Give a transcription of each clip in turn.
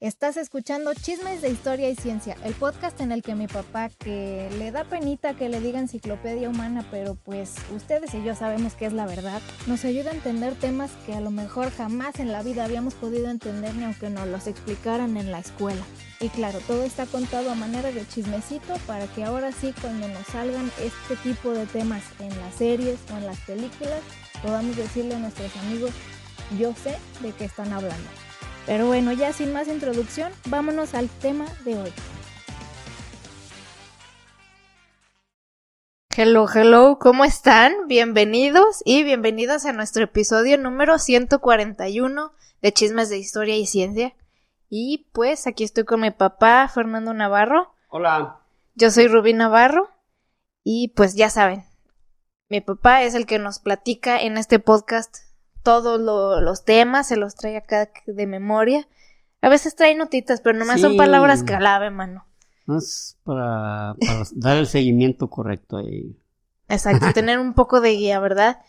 Estás escuchando Chismes de Historia y Ciencia, el podcast en el que mi papá, que le da penita que le diga enciclopedia humana, pero pues ustedes y yo sabemos que es la verdad, nos ayuda a entender temas que a lo mejor jamás en la vida habíamos podido entender ni aunque nos los explicaran en la escuela. Y claro, todo está contado a manera de chismecito para que ahora sí cuando nos salgan este tipo de temas en las series o en las películas, podamos decirle a nuestros amigos, yo sé de qué están hablando. Pero bueno, ya sin más introducción, vámonos al tema de hoy. Hello, hello, ¿cómo están? Bienvenidos y bienvenidas a nuestro episodio número 141 de Chismes de Historia y Ciencia. Y pues aquí estoy con mi papá, Fernando Navarro. Hola. Yo soy Rubí Navarro y pues ya saben, mi papá es el que nos platica en este podcast todos los temas, se los trae acá de memoria. A veces trae notitas, pero nomás son palabras clave, mano. No es para, dar el seguimiento correcto ahí. Exacto, tener un poco de guía, ¿verdad?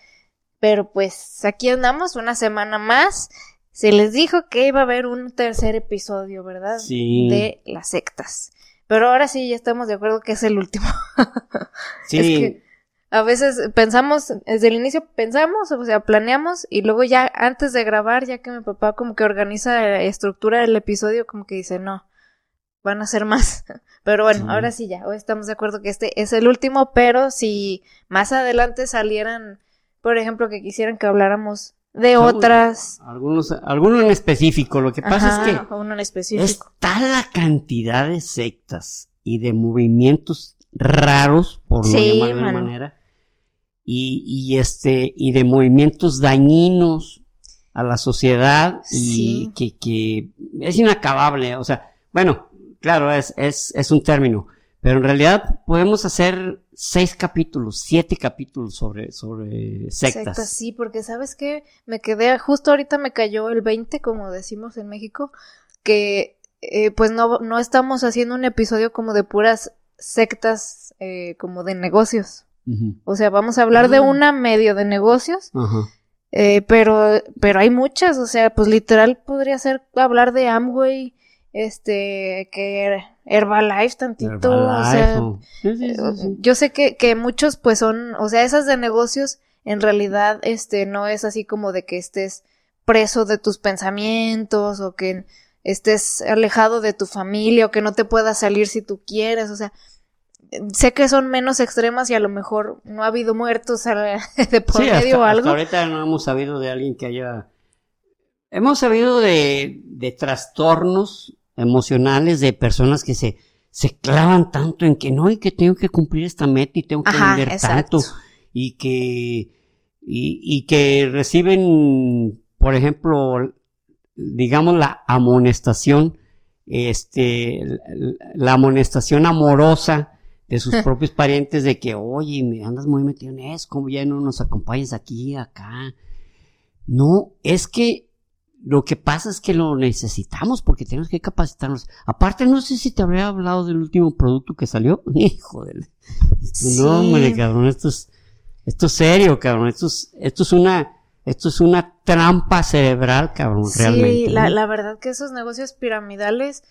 Pero pues aquí andamos una semana más. Se les dijo que iba a haber un tercer episodio, ¿verdad? Sí. De las sectas. Pero ahora sí ya estamos de acuerdo que es el último. sí a veces pensamos, desde el inicio pensamos, o sea, planeamos y luego ya antes de grabar, ya que mi papá como que organiza la estructura del episodio, como que dice, no, van a ser más. Pero bueno, ahora sí ya, hoy estamos de acuerdo que este es el último, pero si más adelante salieran, por ejemplo, que quisieran que hablamos de otras. Algunos, algunos en específico, lo que pasa es que uno en específico. está la cantidad de sectas y de movimientos raros, por no de alguna manera, y, y, este, y de movimientos dañinos a la sociedad y que, que es inacabable, o sea, bueno, claro, es, es, es un término, pero en realidad podemos hacer seis capítulos, siete capítulos sobre, sobre sectas. sí, porque sabes que me quedé, justo ahorita me cayó el 20, como decimos en México, que eh, pues no, no estamos haciendo un episodio como de puras sectas eh, como de negocios. O sea, vamos a hablar de ah. una medio de negocios, eh, pero, pero hay muchas, o sea, pues literal podría ser hablar de Amway, este, que Herbalife tantito, o sea, yo sé que, que muchos pues son, o sea, esas de negocios en realidad, este, no es así como de que estés preso de tus pensamientos o que estés alejado de tu familia o que no te puedas salir si tú quieres, o sea, sé que son menos extremas y a lo mejor no ha habido muertos de por medio o algo. Hasta ahorita no hemos sabido de alguien que haya. Hemos sabido de, de trastornos emocionales de personas que se, se clavan tanto en que no, y que tengo que cumplir esta meta y tengo que vender tanto. Y que, y, y que reciben, por ejemplo, digamos, la amonestación, este, la amonestación amorosa de sus propios parientes de que, oye, me andas muy metido en eso, como ya no nos acompañas aquí, acá. No, es que lo que pasa es que lo necesitamos porque tenemos que capacitarnos. Aparte, no sé si te habría hablado del último producto que salió. Hijo de... No, hombre, cabrón, esto es, esto es serio, cabrón. Esto es, esto es una, esto es una trampa cerebral, cabrón, realmente. Sí, la, la verdad que esos negocios piramidales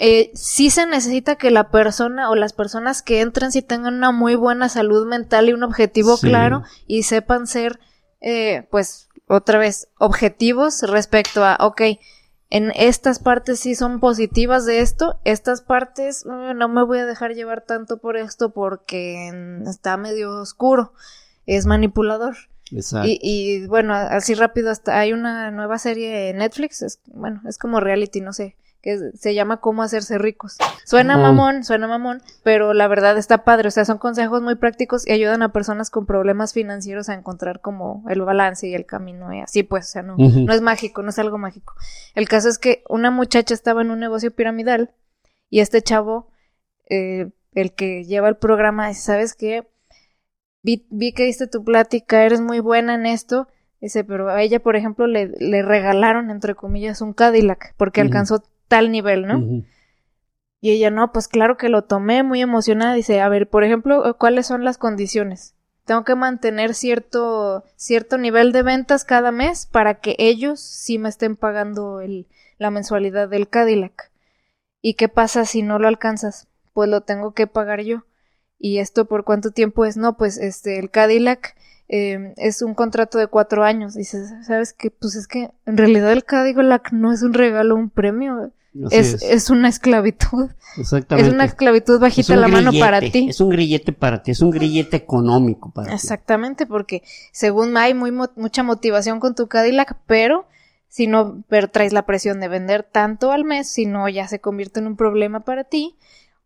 eh, sí se necesita que la persona o las personas que entren sí tengan una muy buena salud mental y un objetivo claro y sepan ser, eh, pues, otra vez, objetivos respecto a, ok, en estas partes sí son positivas de esto, estas partes eh, no me voy a dejar llevar tanto por esto porque está medio oscuro, es manipulador. Exacto. Y, y bueno, así rápido hasta hay una nueva serie en Netflix, es, bueno, es como reality, no sé que se llama Cómo hacerse ricos. Suena mamón, suena mamón, pero la verdad está padre, o sea, son consejos muy prácticos y ayudan a personas con problemas financieros a encontrar como el balance y el camino y así pues, o sea, no, no es mágico, no es algo mágico. El caso es que una muchacha estaba en un negocio piramidal y este chavo, eh, el que lleva el programa, dice, ¿sabes qué? Vi, vi que diste tu plática, eres muy buena en esto, Dice, pero a ella, por ejemplo, le, le regalaron, entre comillas, un Cadillac, porque alcanzó tal nivel, ¿no? Y ella, no, pues claro que lo tomé muy emocionada. Dice, a ver, por ejemplo, ¿cuáles son las condiciones? Tengo que mantener cierto, cierto nivel de ventas cada mes para que ellos sí me estén pagando el, la mensualidad del Cadillac. ¿Y qué pasa si no lo alcanzas? Pues lo tengo que pagar yo. ¿Y esto por cuánto tiempo es? No, pues este, el Cadillac eh, es un contrato de cuatro años. Dices, ¿sabes qué? Pues es que en realidad el Cadillac no es un regalo, un premio. Es, es. una esclavitud. Exactamente. Es una esclavitud bajita la mano para ti. Es un grillete para ti, es un grillete económico para Exactamente, porque según hay muy mucha motivación con tu Cadillac, pero si no pero traes la presión de vender tanto al mes, si no ya se convierte en un problema para ti.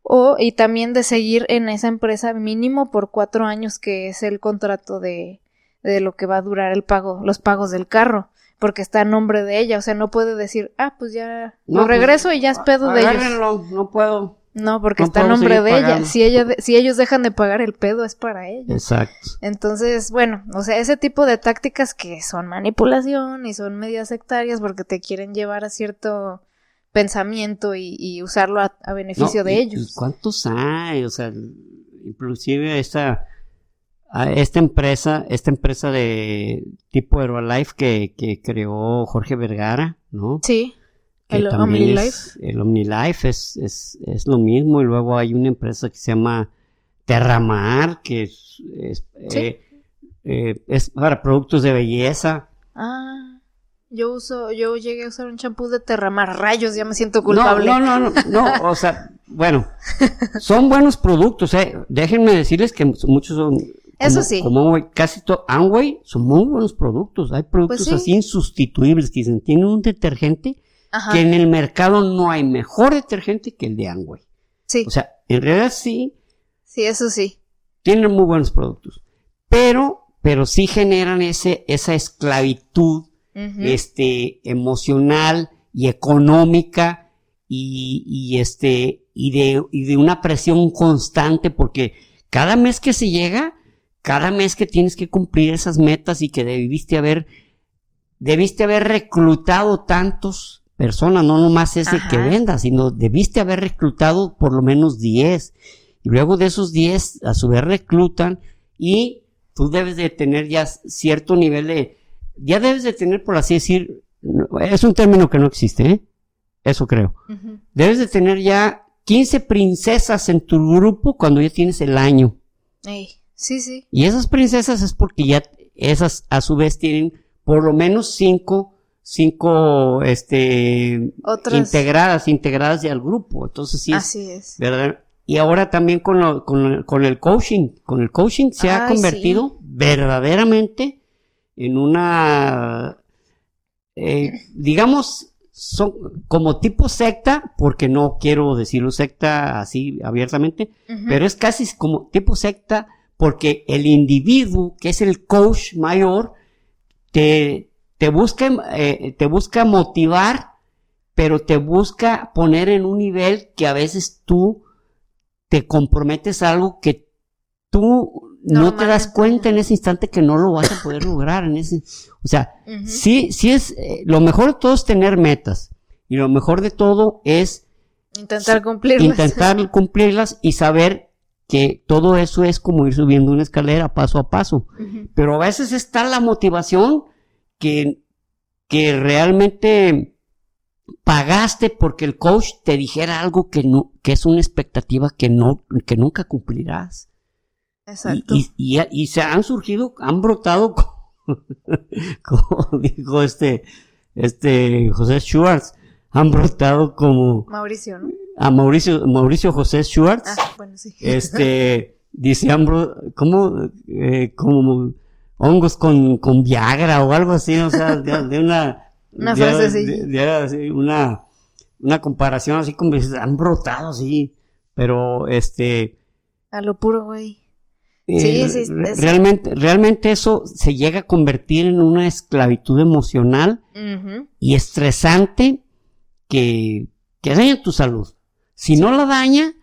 O, y también de seguir en esa empresa mínimo por cuatro años, que es el contrato de, de lo que va a durar el pago, los pagos del carro porque está a nombre de ella, o sea, no puede decir, ah, pues ya lo pues, regreso y ya es pedo de ellos. No puedo. No, porque está a nombre de ella. Si ella, si ellos dejan de pagar el pedo es para ellos. Exacto. Entonces, bueno, o sea, ese tipo de tácticas que son manipulación y son medias sectarias porque te quieren llevar a cierto pensamiento y, usarlo a, beneficio de ellos. ¿Cuántos hay? O sea, inclusive esta esta empresa, esta empresa de tipo Herbalife que, que creó Jorge Vergara, ¿no? Sí. el OmniLife. el OmniLife es, es, es, lo mismo. Y luego hay una empresa que se llama Terramar, que es, es, eh, eh, es para productos de belleza. Ah. Yo uso, yo llegué a usar un champú de Terramar, rayos, ya me siento culpable. No, no, no, no, no o sea, bueno, son buenos productos, eh. Déjenme decirles que muchos son eso sí. Como casi todo, Amway son muy buenos productos. Hay productos pues así insustituibles que dicen, tienen un detergente que en el mercado no hay mejor detergente que el de Amway. Sí. O sea, en realidad sí. Sí, eso sí. Tienen muy buenos productos. Pero, pero sí generan ese, esa esclavitud, este, emocional y económica y, y este, y de, y de una presión constante porque cada mes que se llega, cada mes que tienes que cumplir esas metas y que debiste haber, debiste haber reclutado tantos personas, no nomás ese que venda, sino debiste haber reclutado por lo menos 10. Y luego de esos 10, a su vez reclutan y tú debes de tener ya cierto nivel de, ya debes de tener, por así decir, es un término que no existe, ¿eh? Eso creo. Debes de tener ya 15 princesas en tu grupo cuando ya tienes el año. Sí, sí. Y esas princesas es porque ya esas a su vez tienen por lo menos cinco, cinco, este, integradas, integradas ya al grupo. Entonces sí. Así es. ¿Verdad? Y ahora también con, lo, con, con, el coaching. Con el coaching se ha convertido verdaderamente en una, eh, digamos, son como tipo secta, porque no quiero decirlo secta así abiertamente, pero es casi como tipo secta porque el individuo, que es el coach mayor, te, te, busca, eh, te busca motivar, pero te busca poner en un nivel que a veces tú te comprometes a algo que tú no, te das cuenta en ese instante que no lo vas a poder lograr en ese, o sea, sí, sí es, eh, lo mejor de todo es tener metas y lo mejor de todo es intentar cumplirlas. Intentar cumplirlas y saber que todo eso es como ir subiendo una escalera paso a paso. Pero a veces está la motivación que, que realmente pagaste porque el coach te dijera algo que no, que es una expectativa que no, que nunca cumplirás. Exacto. Y, y, se han surgido, han brotado, como, dijo este, este José Schwartz, han brotado como... Mauricio, ¿no? a Mauricio, Mauricio José Schwartz. Ah, bueno, sí. Este, dice Ambro, ¿cómo, eh, como hongos con, con Viagra o algo así, o sea, de, una, una frase así. De, una, una comparación así como han brotado así, pero este. A lo puro, güey. Eh, sí, sí, realmente, realmente eso se llega a convertir en una esclavitud emocional y estresante que, que daña tu salud. Si no la daña,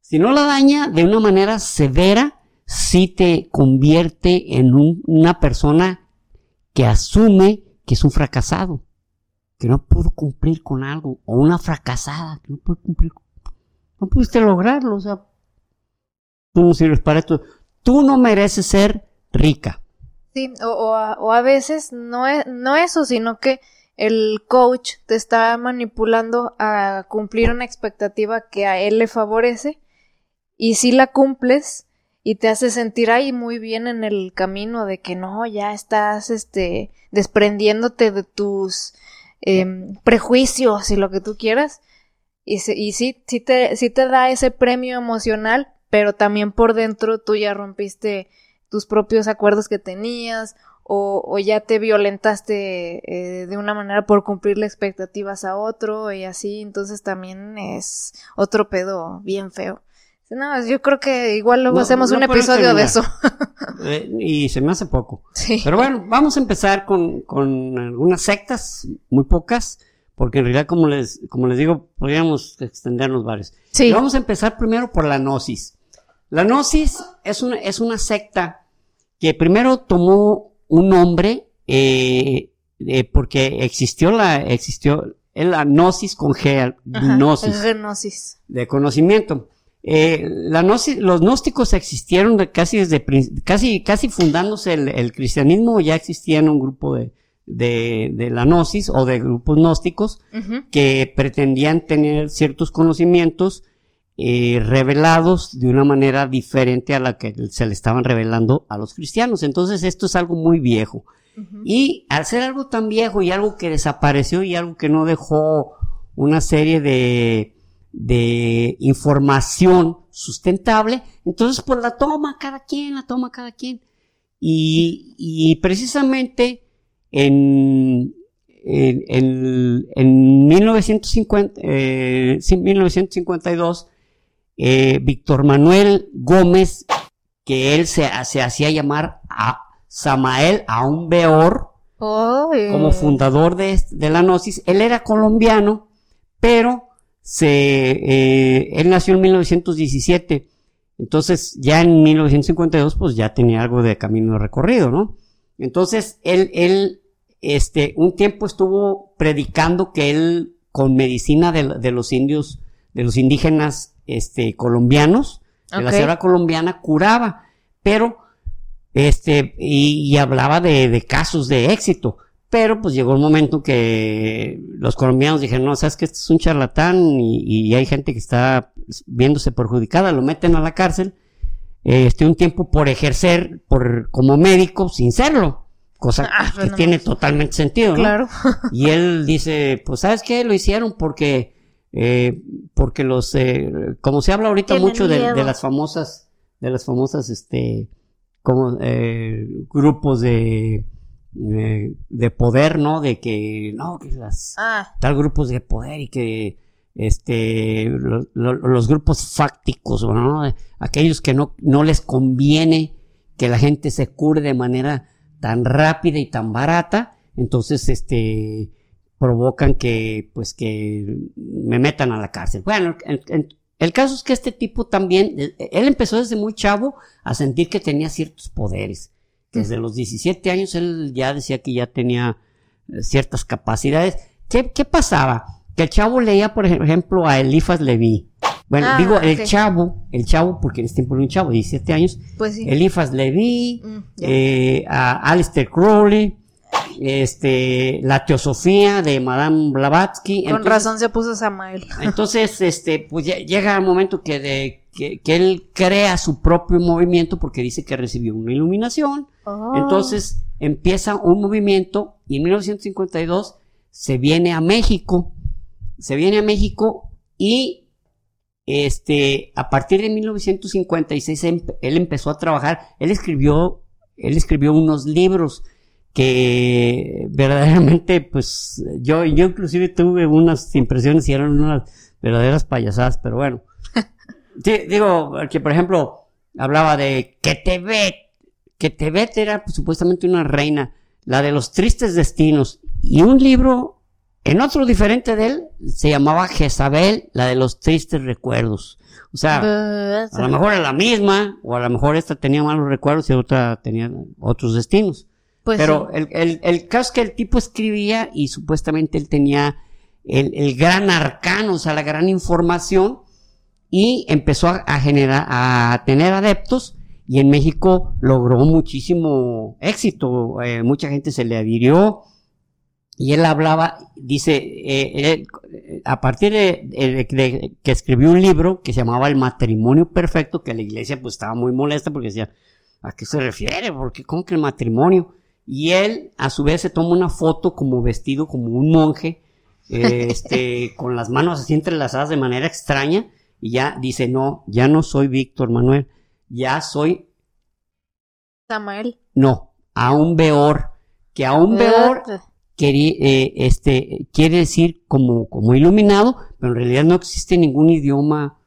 si no la daña de una manera severa, sí te convierte en una persona que asume que es un fracasado, que no pudo cumplir con algo, o una fracasada, que no puede cumplir, no pudiste lograrlo, o sea, tú no sirves para esto, tú no mereces ser rica. Sí, o, a, veces no es, no eso, sino que el coach te está manipulando a cumplir una expectativa que a él le favorece y si la cumples y te hace sentir ahí muy bien en el camino de que no, ya estás este desprendiéndote de tus em, prejuicios y lo que tú quieras y, y sí, sí te, sí te da ese premio emocional, pero también por dentro tú ya rompiste tus propios acuerdos que tenías o, ya te violentaste eh, de una manera por cumplirle expectativas a otro y así, entonces también es otro pedo bien feo. No, yo creo que igual luego hacemos un episodio de eso. Eh, y se me hace poco. Sí. Pero bueno, vamos a empezar con, con algunas sectas, muy pocas, porque en realidad, como les, como les digo, podríamos extendernos varios. Sí. vamos a empezar primero por la Gnosis. La Gnosis es una, es una secta que primero tomó un nombre eh, eh, porque existió la existió la gnosis con G, gnosis, de conocimiento. Eh, la gnosis, los gnósticos existieron casi desde casi casi fundándose el, cristianismo ya existían un grupo de, de, la gnosis o de grupos gnósticos que pretendían tener ciertos conocimientos eh, revelados de una manera diferente a la que se le estaban revelando a los cristianos. Entonces esto es algo muy viejo. Y al ser algo tan viejo y algo que desapareció y algo que no dejó una serie de, de información sustentable, entonces pues la toma cada quien, la toma cada quien. Y, y precisamente en, en, en, en 1950, eh, 1952 eh, Víctor Manuel Gómez, que él se, se hacía llamar a Samael Aumbeor, como fundador de, de, la Gnosis. Él era colombiano, pero se, eh, él nació en 1917. Entonces, ya en 1952, pues ya tenía algo de camino recorrido, ¿no? Entonces, él, él, este, un tiempo estuvo predicando que él, con medicina de, de los indios, de los indígenas este, colombianos, de la selva colombiana, curaba, pero, este, y, hablaba de, casos de éxito. Pero pues llegó un momento que los colombianos dijeron, no, sabes que este es un charlatán y, hay gente que está viéndose perjudicada, lo meten a la cárcel, este, un tiempo por ejercer por, como médico sin serlo, cosa ah, que tiene totalmente sentido, Claro. y él dice, pues sabes qué, lo hicieron porque eh, porque los, eh, como se habla ahorita mucho de, las famosas, de las famosas, este, como, eh, grupos de, de poder, ¿no? De que, no, que las, ah. tal grupos de poder y que, este, los grupos fácticos, ¿no? Aquellos que no, no les conviene que la gente se cure de manera tan rápida y tan barata, entonces, este, provocan que, pues, que me metan a la cárcel. Bueno, el caso es que este tipo también, eh, él empezó desde muy chavo a sentir que tenía ciertos poderes. Desde los 17 años él ya decía que ya tenía eh, ciertas capacidades. ¿Qué, qué pasaba? Que el chavo leía, por ejemplo, a Elifas Leví. Bueno, ah, digo, el chavo, el chavo, porque en este tiempo era un chavo, 17 años. Pues sí. Elifas Leví, mm, eh, a Alistair Crowley, este, la teosofía de Madame Blavatsky. Con razón se puso Samael. Entonces, este, pues llega el momento que, de, que, él crea su propio movimiento porque dice que recibió una iluminación. Oh. Entonces empieza un movimiento y en 1952 se viene a México. Se viene a México y este, a partir de 1956 él empezó a trabajar. Él escribió, él escribió unos libros que verdaderamente, pues yo, yo inclusive tuve unas impresiones y eran unas verdaderas payasadas, pero bueno. digo, que por ejemplo, hablaba de que Tebet, que Tebet era pues, supuestamente una reina, la de los tristes destinos, y un libro, en otro diferente de él, se llamaba Jezabel, la de los tristes recuerdos. O sea, a lo mejor era la misma, o a lo mejor esta tenía malos recuerdos y otra tenía otros destinos. Pues Pero el, el, el, caso es que el tipo escribía y supuestamente él tenía el, el gran arcano, o sea, la gran información, y empezó a, generar, a tener adeptos, y en México logró muchísimo éxito, eh, mucha gente se le adhirió, y él hablaba, dice, eh, a partir de, que escribió un libro que se llamaba El matrimonio perfecto, que la iglesia pues estaba muy molesta porque decía, ¿a qué se refiere? Porque ¿cómo que el matrimonio? Y él, a su vez, se toma una foto como vestido como un monje, este, con las manos así entrelazadas de manera extraña, y ya dice, no, ya no soy Víctor Manuel, ya soy... Samael. No, aún peor, que aún peor eh, este, quiere decir como, como iluminado, pero en realidad no existe ningún idioma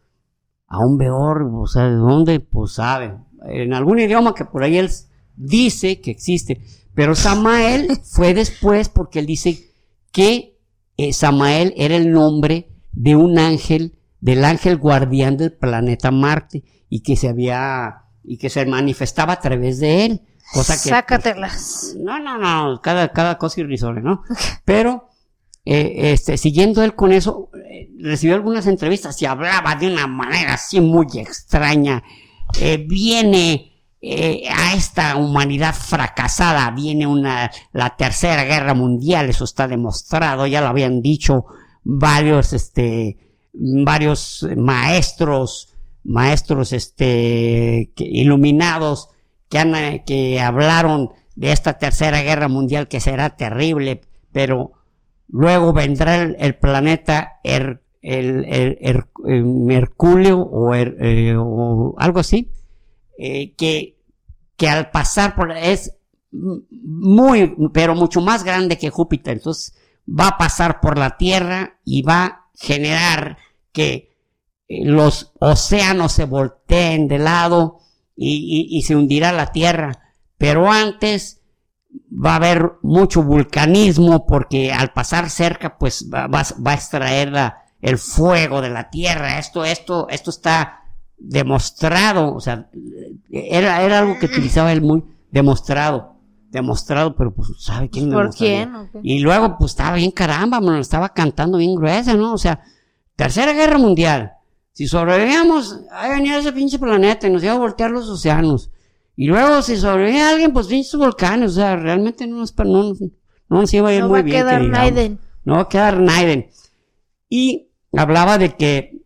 aún peor, o sea, ¿de dónde? Pues sabe, en algún idioma que por ahí él dice que existe, pero Samael fue después porque él dice que eh, Samael era el nombre de un ángel, del ángel guardián del planeta Marte, y que se había, y que se manifestaba a través de él. Cosa que, Sácatelas. no, no, no, cada, cada cosa irrisoria, ¿no? Pero, eh, este, siguiendo él con eso, eh, recibió algunas entrevistas y hablaba de una manera así muy extraña. Eh, viene a esta humanidad fracasada, viene una, la tercera guerra mundial, eso está demostrado, ya lo habían dicho varios, este, varios maestros, maestros, este, iluminados, que, han, eh, que hablaron de esta tercera guerra mundial que será terrible, pero luego vendrá el, planeta el, el, Mercurio o, eh, o, algo así, eh, que, que al pasar por es muy, pero mucho más grande que Júpiter, entonces va a pasar por la Tierra y va a generar que los océanos se volteen de lado, y, se hundirá la tierra. Pero antes va a haber mucho vulcanismo porque al pasar cerca pues va, a extraer el fuego de la tierra. Esto, esto, esto está demostrado, o sea, era, era algo que utilizaba él muy demostrado, demostrado, pero pues sabe quién ¿Por quién? Y luego pues estaba bien caramba, me lo estaba cantando bien gruesa, ¿no? O sea, tercera guerra mundial, si sobrevivíamos, ahí venía ese pinche planeta y nos iba a voltear los océanos. Y luego, si sobrevivía alguien, pues pinches volcanes. O sea, realmente no nos, no, no nos iba a ir muy bien. No va a quedar Naiden. No va a quedar Naiden. Y hablaba de que,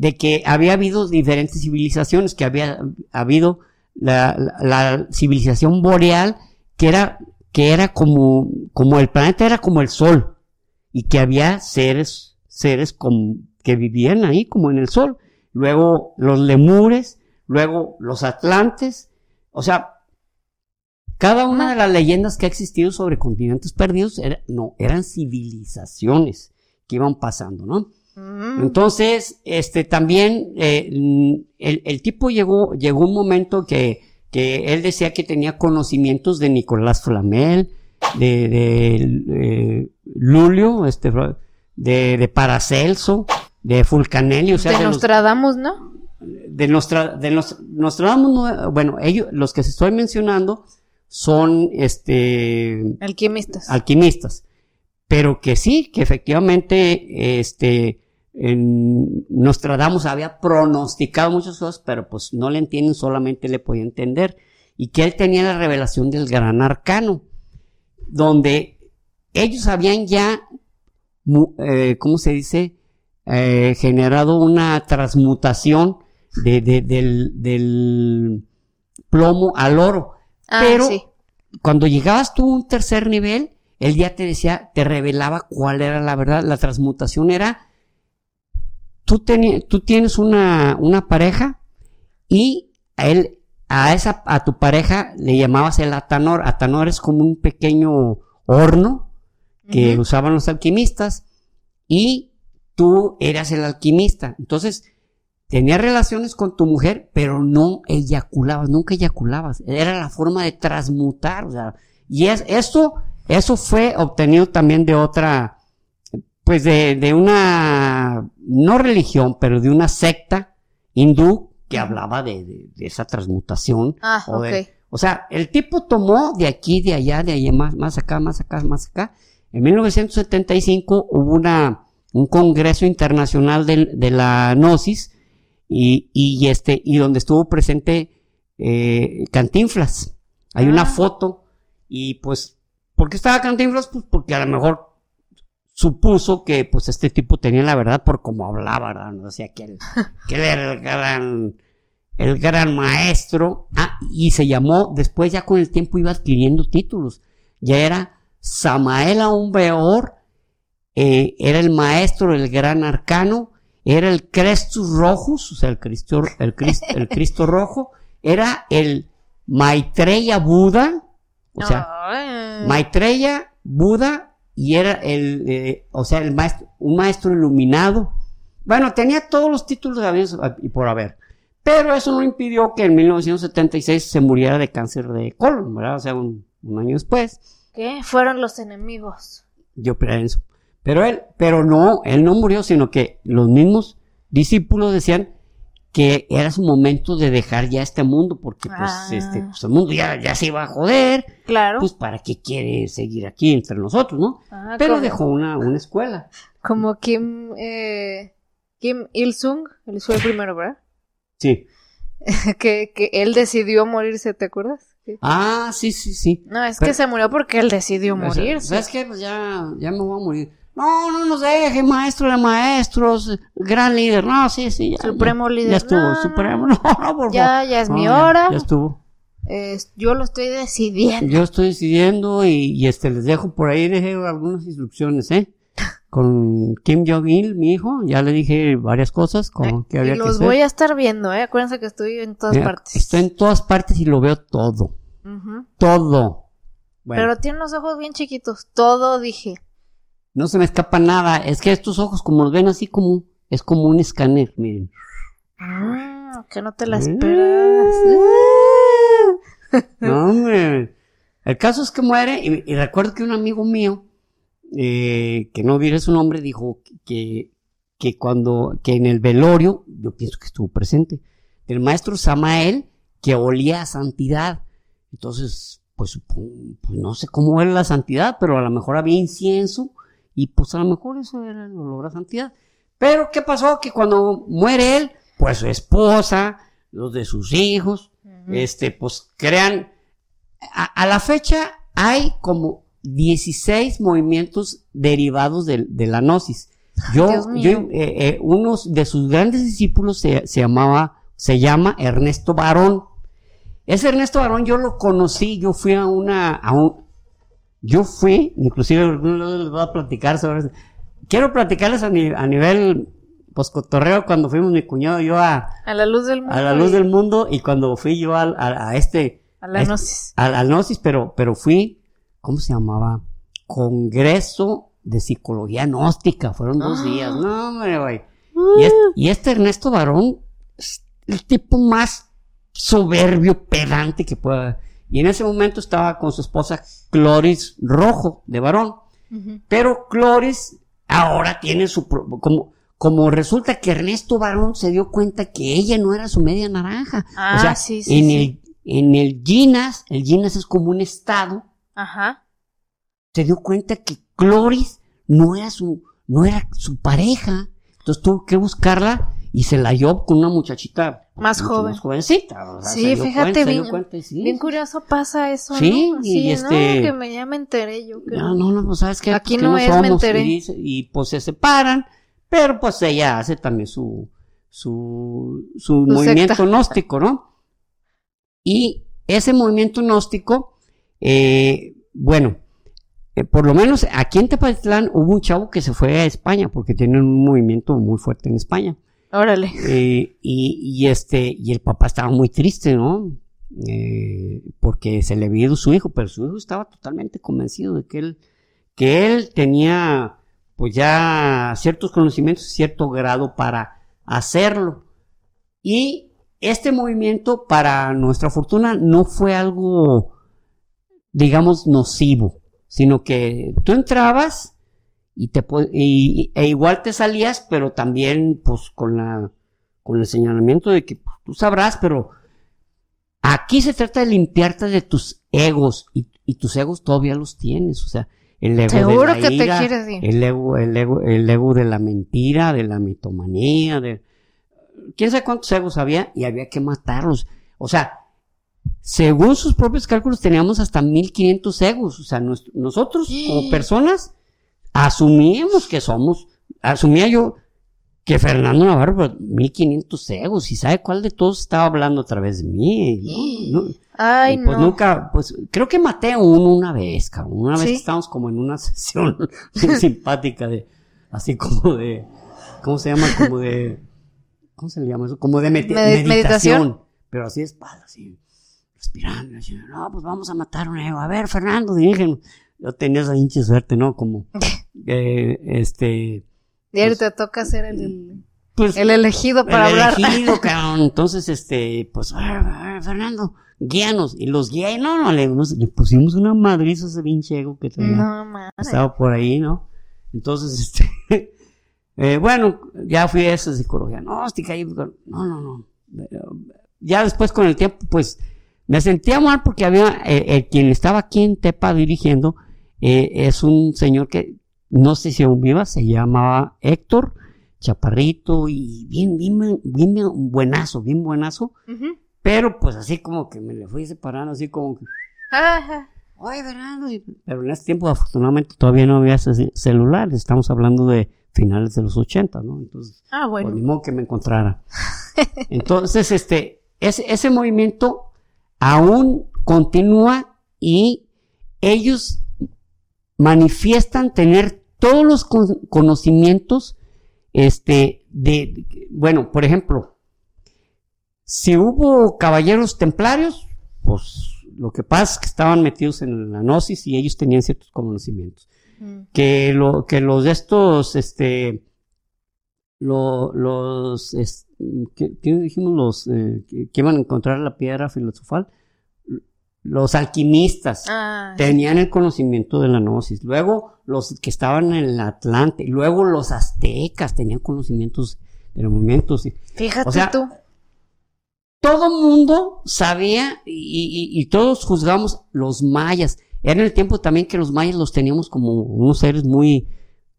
de que había habido diferentes civilizaciones, que había habido la, la, civilización boreal, que era, que era como, como el planeta era como el sol. Y que había seres, seres como, que vivían ahí como en el sol, luego los lemures, luego los atlantes, o sea, cada una de las leyendas que ha existido sobre continentes perdidos no, eran civilizaciones que iban pasando, ¿no? Mm. Entonces, este, también, eh, el, tipo llegó, llegó un momento que, que él decía que tenía conocimientos de Nicolás Flamel, de, de eh, Lulio, este, de, de Paracelso, de Fulcanelli, o sea, de, Nostradamus, ¿no? De, Nostra, de Nostradamus, bueno, ellos, los que se estoy mencionando son, este... Alquimistas. Alquimistas. Pero que sí, que efectivamente, este, en Nostradamus había pronosticado muchas cosas, pero pues no le entienden, solamente le podía entender. Y que él tenía la revelación del gran arcano, donde ellos habían ya, eh, ¿cómo se dice? eh, generado una transmutación de, del, del, plomo al oro. Ah, Pero cuando llegabas tú a un tercer nivel, él ya te decía, te revelaba cuál era la verdad. La transmutación era, tú, tú tienes una, una pareja y a él, a esa, a tu pareja le llamabas el atanor. Atanor es como un pequeño horno que usaban los alquimistas y tú eras el alquimista. Entonces, tenías relaciones con tu mujer, pero no eyaculabas, nunca eyaculabas. Era la forma de transmutar. O sea, y es, esto, eso fue obtenido también de otra, pues de, de una, no religión, pero de una secta hindú que hablaba de, de, esa transmutación. Ah, o, o sea, el tipo tomó de aquí, de allá, de allá, más, más acá, más acá, más acá. En 1975 hubo una, un congreso internacional de, la Gnosis y, y, este, y donde estuvo presente eh, Cantinflas. Hay una ah. foto y pues, ¿por qué estaba Cantinflas? Pues porque a lo mejor supuso que pues este tipo tenía la verdad por cómo hablaba, ¿verdad? O sea, que él, que él era el gran, el gran maestro. Ah, y se llamó, después ya con el tiempo iba adquiriendo títulos. Ya era Samael aún peor, eh, era el maestro del gran arcano, era el Crestus Rojus, o sea, el Cristo, el Cristo, el Cristo rojo, era el Maitreya Buda, o sea. Maitreya Buda y era el, eh, o sea, el maestro, un maestro iluminado. Bueno, tenía todos los títulos de y por haber. Pero eso no impidió que en 1976 se muriera de cáncer de colon, ¿verdad? O sea, un, un año después. ¿Qué? Fueron los enemigos. Yo pienso. Pero él, pero no, él no murió, sino que los mismos discípulos decían que era su momento de dejar ya este mundo, porque pues, Ah. este, pues, el mundo ya, ya se iba a joder, Claro. pues para qué quiere seguir aquí entre nosotros, ¿no? Ah, Pero como, dejó una, una escuela. como Kim, eh, Kim Il-sung, él fue el primero, ¿verdad? Sí. que, que él decidió morirse, ¿te acuerdas? Sí. Ah, sí, sí, sí. No, es Pero- que se murió porque él decidió morirse. ¿Sabes qué? Pues ya, ya me voy a morir. No, no nos deje, maestro de maestros, gran líder. No, sí, sí. Ya, Supremo ya- líder. Ya estuvo, No, supremo. no. No, por Ya, favor. ya es No, mi hora. Ya estuvo. Es- yo lo estoy decidiendo. Yo estoy decidiendo y, y, este les dejo por ahí, dejé algunas instrucciones, ¿eh? Con Kim Jong-il, mi hijo, ya le dije varias cosas como que había y que los hacer. voy a estar viendo, ¿eh? Acuérdense que estoy en todas Mira, partes. Estoy en todas partes y lo veo todo. Todo. Bueno, Pero tiene los ojos bien chiquitos. Todo dije. No se me escapa nada. Es que estos ojos, como los ven así como, es como un escáner, miren. Mm, que no te la Mm. esperas. No, hombre. El caso es que muere y, y recuerdo que un amigo mío, eh, que no diré su nombre, dijo que, que cuando, que en el velorio, yo pienso que estuvo presente, del maestro Samael, que olía a santidad. Entonces, pues, pues no sé cómo era la santidad, pero a lo mejor había incienso y pues a lo mejor eso era el olor a santidad. Pero, ¿qué pasó? Que cuando muere él, pues su esposa, los de sus hijos, este, pues crean, a, a la fecha hay como 16 movimientos derivados de, de la gnosis. Yo, yo, eh, eh, uno de sus grandes discípulos se, se llamaba, se llama Ernesto Barón. Ese Ernesto Barón yo lo conocí, yo fui a una, a un, yo fui, inclusive algunos les voy a platicar sobre eso. Quiero platicarles a, ni- a nivel, pues cotorreo cuando fuimos mi cuñado y yo a, A la luz del mundo. a la luz y del mundo y cuando fui yo al- a, a este A la a- gnosis. al, al Gnosis, pero pero fui ¿cómo se llamaba? Congreso de Psicología Gnóstica, fueron dos Ah. días. No, hombre, güey. Y, es- y este Ernesto Barón el tipo más soberbio, pedante que pueda. Y en ese momento estaba con su esposa Cloris Rojo de Barón. Ujú. Pero Cloris ahora tiene su... como, como resulta que Ernesto Barón se dio cuenta que ella no era su media naranja. Ah, o sea, sí, sí, en, sí. El, en el Ginas, el Ginas es como un estado, Ajá. se dio cuenta que Cloris no era su, no era su pareja. Entonces tuvo que buscarla y se la halló con una muchachita Más joven. Más jovencita. o sea, Sí, fíjate, cuenta, bien- cuenta sí, Bien curioso pasa eso, Sí, ¿no? y este- no, que me, ya me enteré yo. que- No, no, no, pues sabes que Aquí no es, me enteré. Y, y, pues se separan, pero pues ella hace también su, su, su movimiento secta. gnóstico, ¿no? Y ese movimiento gnóstico, eh, bueno, eh, por lo menos aquí en Tepatitlán hubo un chavo que se fue a España porque tienen un movimiento muy fuerte en España. Órale. Eh, y, este, y el papá estaba muy triste, ¿no? Eh, porque se le había ido su hijo, pero su hijo estaba totalmente convencido de que él, que él tenía, pues ya ciertos conocimientos, cierto grado para hacerlo. Y este movimiento, para nuestra fortuna, no fue algo, digamos, nocivo, sino que tú entrabas y te y, e igual te salías, pero también pues con la con el señalamiento de que pues, tú sabrás, pero aquí se trata de limpiarte de tus egos y, y tus egos todavía los tienes, o sea, el ego Seguro de la que te quieres ir. el ego, el ego, el ego de la mentira, de la mitomanía, de quién sabe cuántos egos había y había que matarlos, o sea, según sus propios cálculos teníamos hasta 1500 egos, o sea, nuestro- nosotros como personas asumíamos que somos, asumía yo que Fernando Navarro, pues, 1500 egos, y sabe cuál de todos estaba hablando a través de mí. No, no. Ay, pues no. nunca, pues creo que maté a uno una vez, cabrón. Una vez que estábamos como en una sesión simpática de, así como de, ¿cómo se llama? Como de, ¿cómo se le llama eso? Como de meditación. meditación. Pero así de espalda, así, respirando. así, no, pues vamos a matar a un ego. A ver, Fernando, dirígenos. Yo tenía esa hinche suerte, ¿no? Como, eh, este, Y ahora te toca ser el, pues, el elegido para el hablar. elegido, cabrón. Entonces, este, pues, a ver, a ver, Fernando, guíanos. Y los guía, no, no, le, nos- le pusimos una madriza a ese pinche ego que tenía. No. Estaba por ahí, ¿no? Entonces, este, eh, bueno, ya fui a esa psicología. No, estoy. No, no, no. Ya después con el tiempo, pues, me sentía mal porque había, eh, quien estaba aquí en Tepa dirigiendo, eh, es un señor que, no sé si aún viva, se llamaba Héctor, chaparrito y bien, bien, bien, bien buenazo, bien buenazo, pero pues así como que me le fui separando, así como que, Ajá. Oye, Fernando. Pero en ese tiempo, afortunadamente, todavía no había ce- celulares. Estamos hablando de finales de los 80, ¿no? Entonces, Ah, pues, bueno. ni modo que me encontrara. Entonces, este, ese, ese movimiento aún continúa y ellos manifiestan tener todos los con- conocimientos, este, de, bueno, por ejemplo, si hubo caballeros templarios, pues lo que pasa es que estaban metidos en la gnosis y ellos tenían ciertos conocimientos. Mm. Que, lo, que los de estos, este, lo- los, es- ¿qué, qué dijimos? Los eh, que, que iban a encontrar la piedra filosofal. Los alquimistas Ah, tenían el conocimiento de la gnosis. Luego los que estaban en el Atlante. Luego los aztecas tenían conocimientos de los movimientos. y- fíjate o sea, tú. todo mundo sabía y, y- y todos juzgamos los mayas. Era en el tiempo también que los mayas los teníamos como unos seres muy,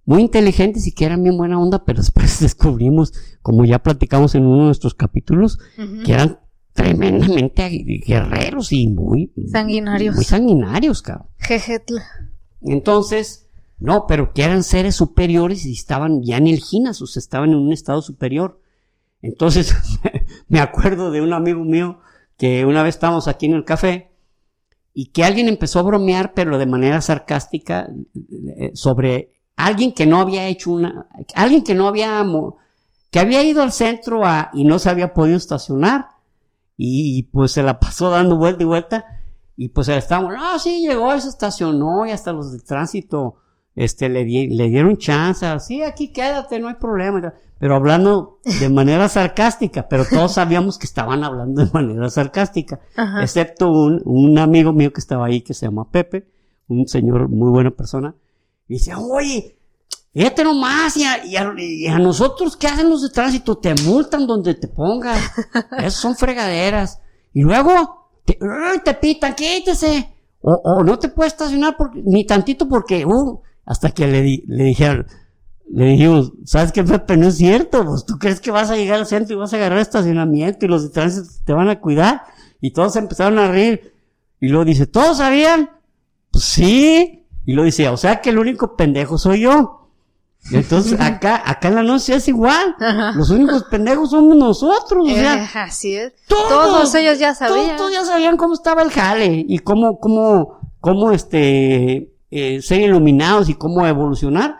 muy inteligentes y que eran bien buena onda, pero después descubrimos, como ya platicamos en uno de nuestros capítulos, que eran tremendamente guerreros y muy Sanguinarios. Muy sanguinarios, cabrón. Jejetla. Entonces, no, pero que eran seres superiores y estaban ya en el Ginasus, estaban en un estado superior. Entonces, me acuerdo de un amigo mío que una vez estábamos aquí en el café y que alguien empezó a bromear, pero de manera sarcástica, eh, sobre alguien que no había hecho una, alguien que no había, que había ido al centro a, y no se había podido estacionar y pues se la pasó dando vuelta y vuelta y pues estábamos, no, sí, llegó, se estacionó y hasta los de tránsito, este, le, di- le dieron chance, sí, aquí quédate, no hay problema, pero hablando de manera sarcástica, pero todos sabíamos que estaban hablando de manera sarcástica, Ajá. excepto un, un amigo mío que estaba ahí que se llama Pepe, un señor muy buena persona, y dice, oye, fíjate nomás, y a, y a- y a nosotros, ¿qué hacen los de tránsito? Te multan donde te pongas, esas son fregaderas, y luego, te, te pitan, quítese, o, o no te puedes estacionar porque- ni tantito porque, uh, hasta que le, di- le dijeron, le dijimos, ¿sabes qué, Pepe? No es cierto, pues tú crees que vas a llegar al centro y vas a agarrar estacionamiento y los de tránsito te van a cuidar. Y todos empezaron a reír. Y luego dice, ¿todos sabían? Pues sí. Y luego dice, o sea que el único pendejo soy yo. Entonces acá, acá en la noche es igual. Ajá. Los únicos pendejos somos nosotros. O sea, así es. todos, Todos ellos ya sabían. Todos ya sabían cómo estaba el jale y cómo, cómo, cómo este, eh, ser iluminados y cómo evolucionar.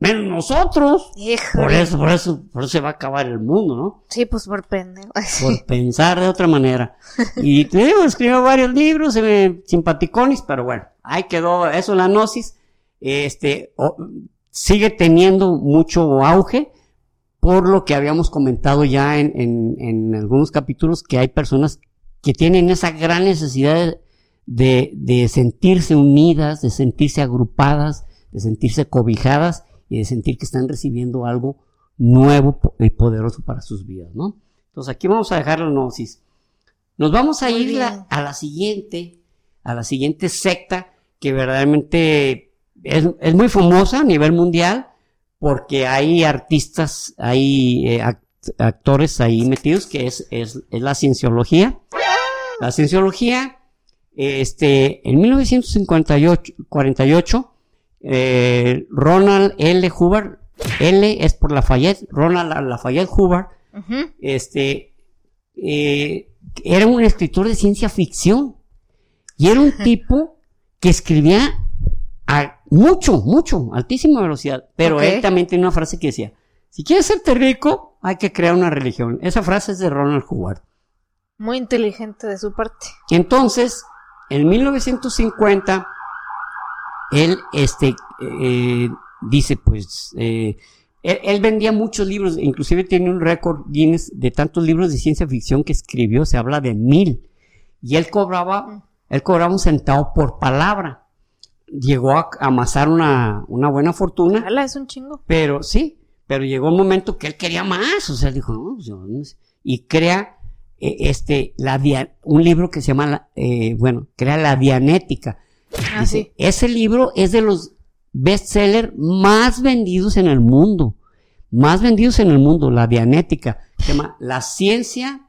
Menos nosotros. Híjole. Por eso, por eso, por eso se va a acabar el mundo, ¿no? Sí, pues por pendejo. Por pensar de otra manera. Y te digo, escribió varios libros, eh, simpaticones, pero bueno, ahí quedó eso, la gnosis. Este, o- sigue teniendo mucho auge, por lo que habíamos comentado ya en, en, en algunos capítulos, que hay personas que tienen esa gran necesidad de, de sentirse unidas, de sentirse agrupadas, de sentirse cobijadas y de sentir que están recibiendo algo nuevo y poderoso para sus vidas, ¿no? Entonces aquí vamos a dejar la gnosis. Nos vamos a ir la- a la siguiente, a la siguiente secta que verdaderamente es, es muy famosa a nivel mundial porque hay artistas, hay eh, act- actores ahí metidos que es, es, es la cienciología. La cienciología, este, en 1958, 48, eh, Ronald L. Hubbard, L es por Lafayette, Ronald Lafayette Hubbard, Ujú. este, eh, era un escritor de ciencia ficción. Y era un tipo que escribía a mucho, mucho, altísima velocidad. Pero Ok. él también tenía una frase que decía, si quieres serte rico, hay que crear una religión. Esa frase es de Ronald Hubbard. Muy inteligente de su parte. Entonces, en 1950, él este, eh, dice, pues, eh, él, él vendía muchos libros, inclusive tiene un récord Guinness de tantos libros de ciencia ficción que escribió, se habla de mil. Y él cobraba, él cobraba un centavo por palabra. Llegó a amasar una, una buena fortuna. Ala, es un chingo. Pero sí, pero llegó un momento que él quería más, o sea, dijo, no, pues yo no sé. y crea eh, este la un libro que se llama la- eh, bueno, crea la Dianética. Ah, Dice, sí. Ese libro es de los bestsellers más vendidos en el mundo, más vendidos en el mundo, la Dianética. Se llama La ciencia,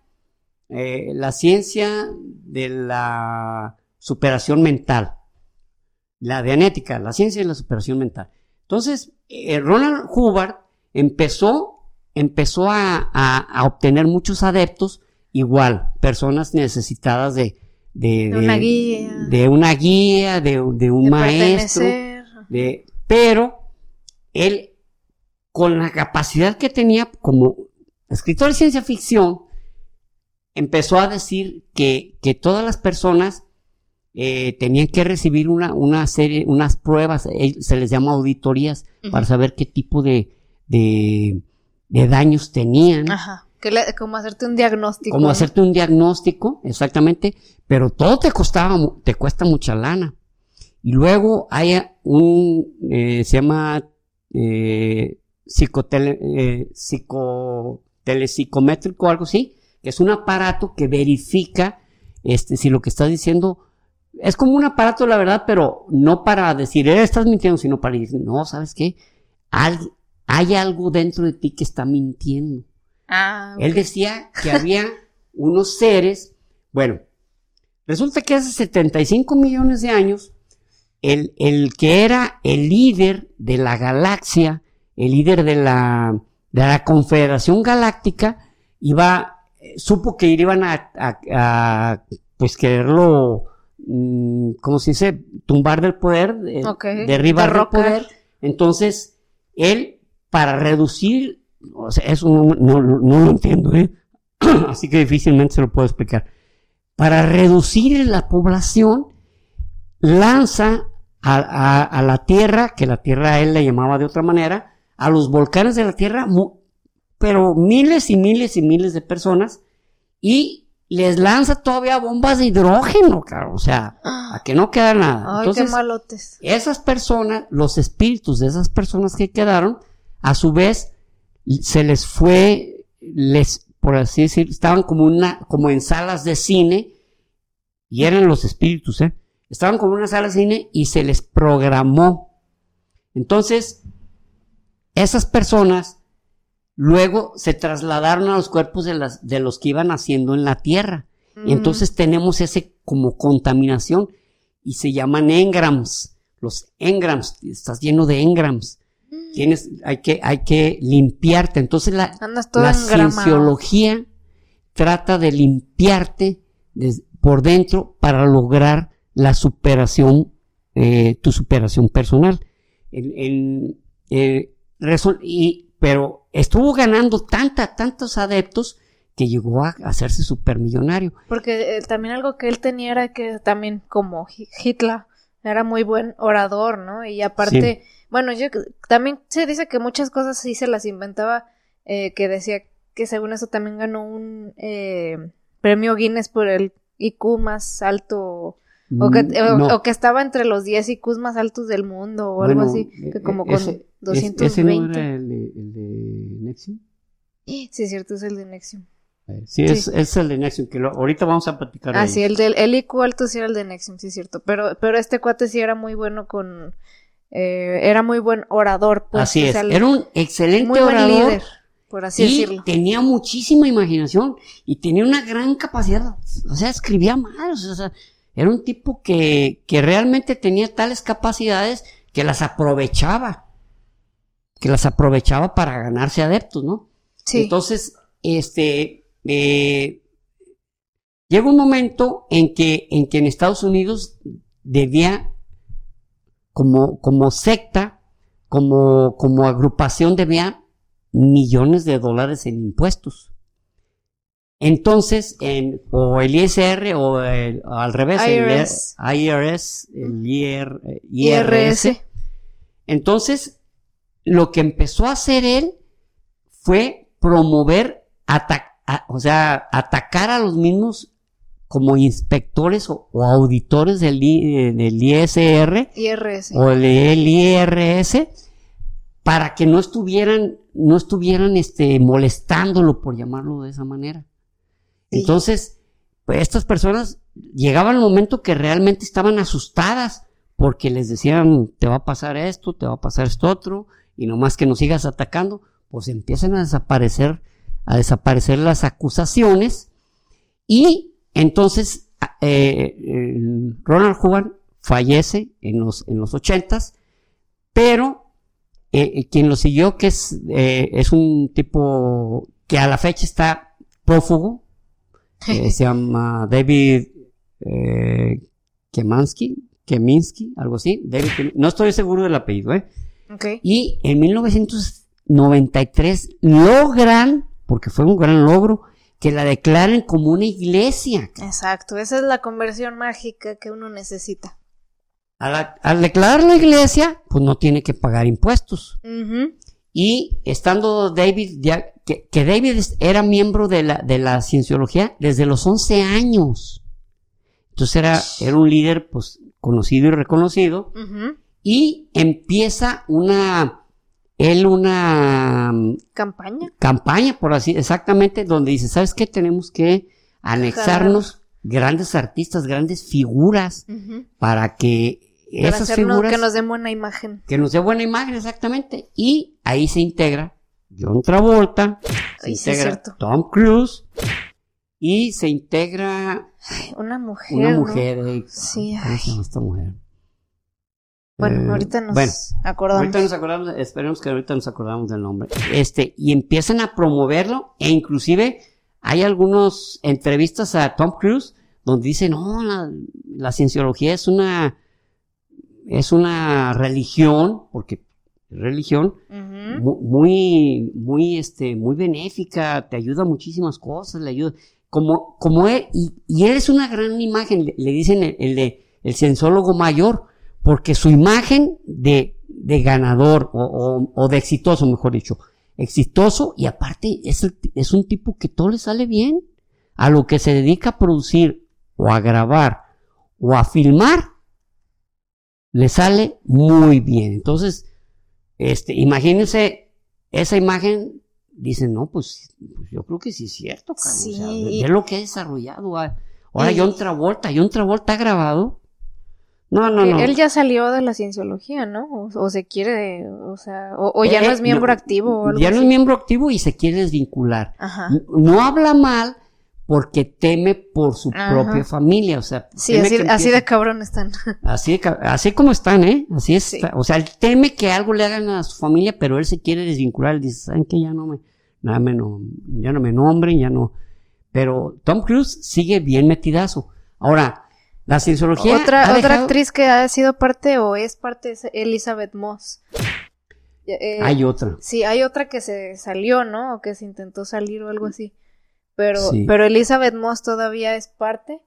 eh, la ciencia de la superación mental. La Dianética, la ciencia de la superación mental. Entonces, eh, Ronald Hubbard empezó, empezó a, a- a obtener muchos adeptos, igual, personas necesitadas de, de, De una guía. de una guía, de, un maestro, de, pero él, con la capacidad que tenía como escritor de ciencia ficción, empezó a decir que, que todas las personas eh, tenían que recibir una, una serie, unas pruebas, él- se les llama auditorías, para saber qué tipo de, de, de daños tenían Ajá. Como hacerte un diagnóstico. como ¿no? hacerte un diagnóstico, exactamente, pero todo te costaba, te cuesta mucha lana. Y luego hay un, eh, se llama eh, psicotele, eh, psico, telepsicométrico o algo así, que es un aparato que verifica este, si lo que estás diciendo es como un aparato, la verdad, pero no para decir, eh, estás mintiendo, sino para decir, no, ¿sabes qué? Hay algo dentro de ti que está mintiendo. Ah, Él ok. decía que había unos seres, bueno, resulta que hace 75 millones de años, el, el que era el líder de la galaxia, el líder de la, de la Confederación Galáctica, iba, eh, supo que iban a, a- a, pues quererlo, ¿cómo se dice? Tumbar del poder, eh, Ok, derribar del derrocar. poder. Entonces, él, para reducir, o sea, eso no, no- no lo entiendo, ¿eh? Así que difícilmente se lo puedo explicar. Para reducir la población, lanza a, a- a la Tierra, que la Tierra a él le llamaba de otra manera, a los volcanes de la Tierra, pero miles y miles y miles de personas, y les lanza todavía bombas de hidrógeno, cabrón, o sea, a que no queda nada. Ay, Entonces, qué malotes. esas personas, los espíritus de esas personas que quedaron, a su vez, se les fue, les, por así decir, estaban como una, como en salas de cine, y eran los espíritus, ¿eh? Estaban como en una sala de cine y se les programó. Entonces, esas personas luego se trasladaron a los cuerpos de, las, de los que iban haciendo en la tierra. Y entonces tenemos ese como contaminación y se llaman engrams. Los engrams, estás lleno de engrams. Tienes, hay que, hay que limpiarte. Entonces la, la cienciología trata de limpiarte por dentro para lograr la superación, eh, tu superación personal. En- en, eh, resol- y, pero estuvo ganando tanta, tantos adeptos que llegó a hacerse supermillonario. Porque eh, también algo que él tenía era que también como Hi- Hitler era muy buen orador, ¿no? Y aparte, bueno, yo también se dice que muchas cosas sí se las inventaba, eh, que decía que según eso también ganó un eh, premio Guinness por el IQ más alto, o que, Mm, o- que estaba entre los 10 IQs más altos del mundo, o algo así, que eh, como eh, con ese- es- 220. ¿Ese no era el de, el de Nexium? Sí, es cierto, es el de Nexium. Sí, Es, Sí. es el de Nexium, que lo- ahorita vamos a platicar Ah, ahí. sí, el del el IQ alto sí era el de Nexium, sí es cierto. Pero, pero este cuate sí era muy bueno con. eh, era muy buen orador, pues. Así es, sea, era un excelente muy buen orador líder, por así y decirlo. tenía muchísima imaginación y tenía una gran capacidad, o sea, escribía mal, o sea, era un tipo que, que realmente tenía tales capacidades que las aprovechaba, que las aprovechaba para ganarse adeptos, ¿no? Sí. Entonces, este, eh, llega un momento en que, en que en Estados Unidos debía, como, como secta, como, como agrupación, debía millones de dólares en impuestos. Entonces, en, o el ISR o, el- o al revés, IRS. el IRS, el IR, eh, IRS. IRS. Entonces, lo que empezó a hacer él fue promover, ata- a- o sea, atacar a los mismos como inspectores o, o auditores del, I- del ISR IRS. o el IRS para que no estuvieran, no estuvieran este, molestándolo, por llamarlo de esa manera. Entonces, pues estas personas llegaban al momento que realmente estaban asustadas porque les decían, te va a pasar esto, te va a pasar esto otro, y nomás que nos sigas atacando, pues empiezan a desaparecer, a desaparecer las acusaciones, y entonces a- eh, Ronald Reagan fallece en los, en los ochentas, pero eh, eh, quien lo siguió, que es, es un tipo que a la fecha está prófugo, eh, se llama David eh, Kemansky, Keminsky, algo así. David Kem- no estoy seguro del apellido, ¿eh? Ok. Y en 1993 logran, porque fue un gran logro, que la declaren como una iglesia. Exacto. Esa es la conversión mágica que uno necesita. Al, al declarar la iglesia, pues no tiene que pagar impuestos. Ujú. Y estando David, ya, que, que David era miembro de la, de la cienciología desde los 11 años. Entonces era, era un líder, pues, conocido y reconocido. Y empieza una, él una mm, Campaña. campaña, por así, exactamente, donde dice, ¿sabes qué? Tenemos que anexarnos grandes artistas, grandes figuras, para que Para esas hacernos, figuras que nos den buena imagen. que nos dé buena imagen, exactamente. Y ahí se integra John Travolta, se Ay, integra. Tom Cruise y se integra Ay, Una mujer. una ¿no? mujer. eh, Sí, ¿Cómo ay. se llama esta mujer? Bueno, Eh, ahorita nos bueno, acordamos. Ahorita nos acordamos, esperemos que ahorita nos acordamos del nombre. Este, y empiezan a promoverlo, e inclusive hay algunas entrevistas a Tom Cruise donde dice, no, la, la cienciología es una, es una religión, porque religión, muy, muy, este, muy benéfica, te ayuda a muchísimas cosas, le ayuda, como, como él, y, y él es una gran imagen, le, le dicen el, el de, el censólogo mayor, porque su imagen de, de ganador, o, o- o de exitoso, mejor dicho, exitoso, y aparte es, el es un tipo que todo le sale bien, a lo que se dedica a producir, o a grabar, o a filmar, le sale muy bien. Entonces, este, imagínense esa imagen, dicen, no, pues, pues yo creo que sí es cierto, cabrón, Sí. o sea, ve- lo que ha desarrollado. ah. Ahora John Travolta, John Travolta ha grabado. No, no, no. Eh, Él ya salió de la cienciología, ¿no? O, o se quiere, o sea, o, o ya no Eh, es miembro no, activo o algo Ya no es miembro activo y se quiere desvincular. Ajá. No habla mal porque teme por su Ajá. propia familia, o sea, Sí, así, así de cabrón están. Así, de así como están, ¿eh? Así es. Sí. O sea, él teme que algo le hagan a su familia, pero él se quiere desvincular. Él dice, ¿saben qué? Ya no me, nada me no- ya no me nombren, ya no. Pero Tom Cruise sigue bien metidazo. Ahora, la cienciología. Otra, otra dejado- actriz que ha sido parte o es parte es Elizabeth Moss. Eh, Hay otra. Sí, hay otra que se salió, ¿no? O que se intentó salir o algo así. Pero, Sí. pero Elizabeth Moss todavía es parte.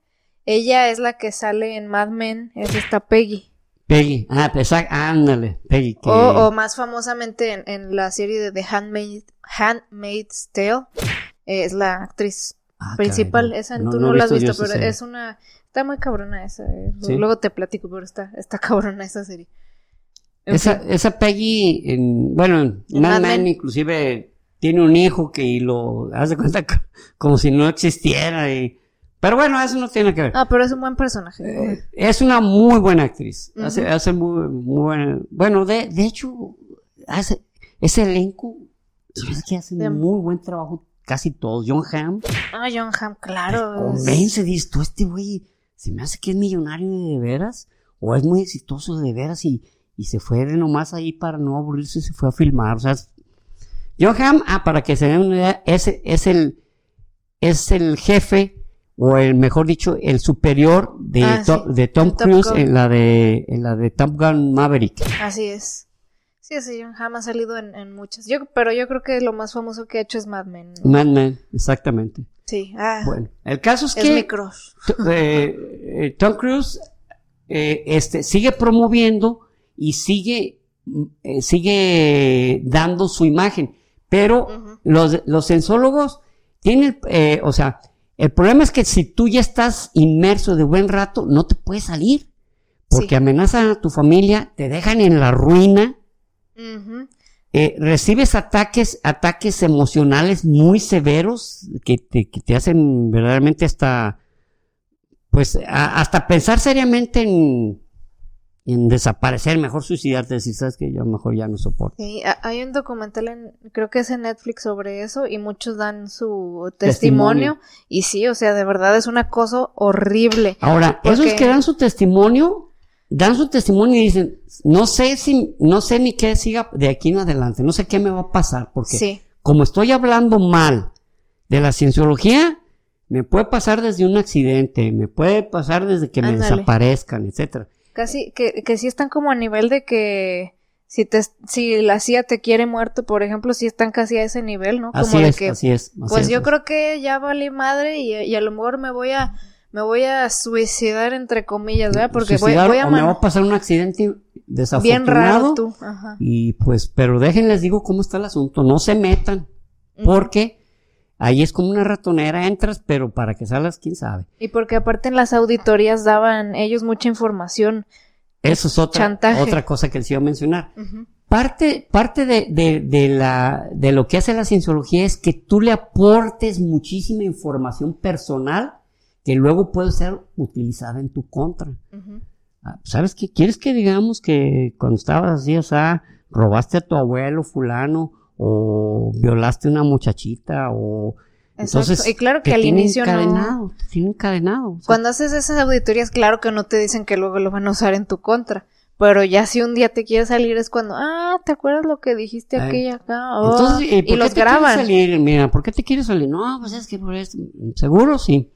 Ella es la que sale en Mad Men, es esta Peggy. Peggy. Ah, pues, ah, ándale. Peggy. Que... O, o más famosamente en, en la serie de The Handmaid, Handmaid's Tale, es la actriz Ah, principal. caray, esa No- tú no la has visto pero serie. es una... Está muy cabrona esa. eh. Sí. Luego te platico, pero está, está cabrona esa serie. En Esa, fin. esa Peggy, en, bueno, en En Mad Mad Men Men. inclusive tiene un hijo que lo hace cuenta co- como si no existiera. Y, pero bueno, eso no tiene que ver. Ah, pero es un buen personaje. Eh, es una muy buena actriz. Hace, hace muy, muy buena. Bueno, de, de hecho, hace, ese elenco, es que hacen De- muy buen trabajo casi todos. John Hamm, Ah, John Hamm, claro. convence, dices tú, este güey, se me hace que es millonario de veras, o es muy exitoso de veras, y, y se fue de nomás ahí para no aburrirse, se fue a filmar. O sea, Hamm, ah, para que se den una idea, es, es el, es el jefe, o el mejor dicho, el superior de, Ah, To- sí, de Tom Cruise en la de, en la de Top Gun Maverick. Así es. Sí, ese John Hamm ha salido en, en muchas. Yo, pero yo creo que lo más famoso que ha hecho es Mad Men. Mad Men, exactamente. Sí, ah, Bueno, el caso es, es que mi eh, Tom Cruise eh, este, sigue promoviendo y sigue, eh, sigue dando su imagen, pero los, los censólogos tienen, eh, o sea, el problema es que si tú ya estás inmerso de buen rato, no te puedes salir, porque Sí. amenazan a tu familia, te dejan en la ruina, eh, recibes ataques, ataques emocionales muy severos que te, que te hacen verdaderamente hasta, pues, a- hasta pensar seriamente en, en desaparecer, mejor suicidarte, decir, sabes que yo mejor ya no soporto. Sí, ha- hay un documental en, creo que es en Netflix sobre eso y muchos dan su testimonio, Testimonio. y sí, o sea, de verdad es un acoso horrible. Ahora, Porque- esos que dan su testimonio, dan su testimonio y dicen, no sé si, no sé ni qué siga de aquí en adelante, no sé qué me va a pasar, porque Sí, como estoy hablando mal de la cienciología, me puede pasar desde un accidente, me puede pasar desde que me desaparezcan, etcétera. Casi que, que sí están como a nivel de que si te si la CIA te quiere muerto, por ejemplo, sí están casi a ese nivel, ¿no? Como Así de es, que así es. así pues es. yo creo que ya valí madre y, y a lo mejor me voy a me voy a suicidar entre comillas, ¿verdad? Porque voy, Suicidar, voy a o me va a pasar un accidente bien desafortunado. raro tú. Ajá. Y pues, pero déjenles digo cómo está el asunto, no se metan, porque ahí es como una ratonera, entras, pero para que salgas, quién sabe. Y porque aparte en las auditorías daban ellos mucha información. Eso es otra, Chantaje. otra cosa que les iba a mencionar. Parte, parte de, de, de la, de lo que hace la cienciología es que tú le aportes muchísima información personal que luego puede ser utilizada en tu contra. Ah, ¿Sabes qué? ¿Quieres que digamos que cuando estabas así, o sea, robaste a tu abuelo fulano o violaste a una muchachita o... Exacto. Entonces, y claro que te al inicio no. encadenado, te tienen encadenado. o sea, Cuando haces esas auditorías, claro que no te dicen que luego lo van a usar en tu contra. Pero ya si un día te quieres salir es cuando, ah, ¿te acuerdas lo que dijiste Ay. aquella acá? Oh, Entonces, ¿y, por y qué los te quieres graban. salir? Mira, ¿por qué te quieres salir? No, pues es que por esto. ¿Seguro? Sí.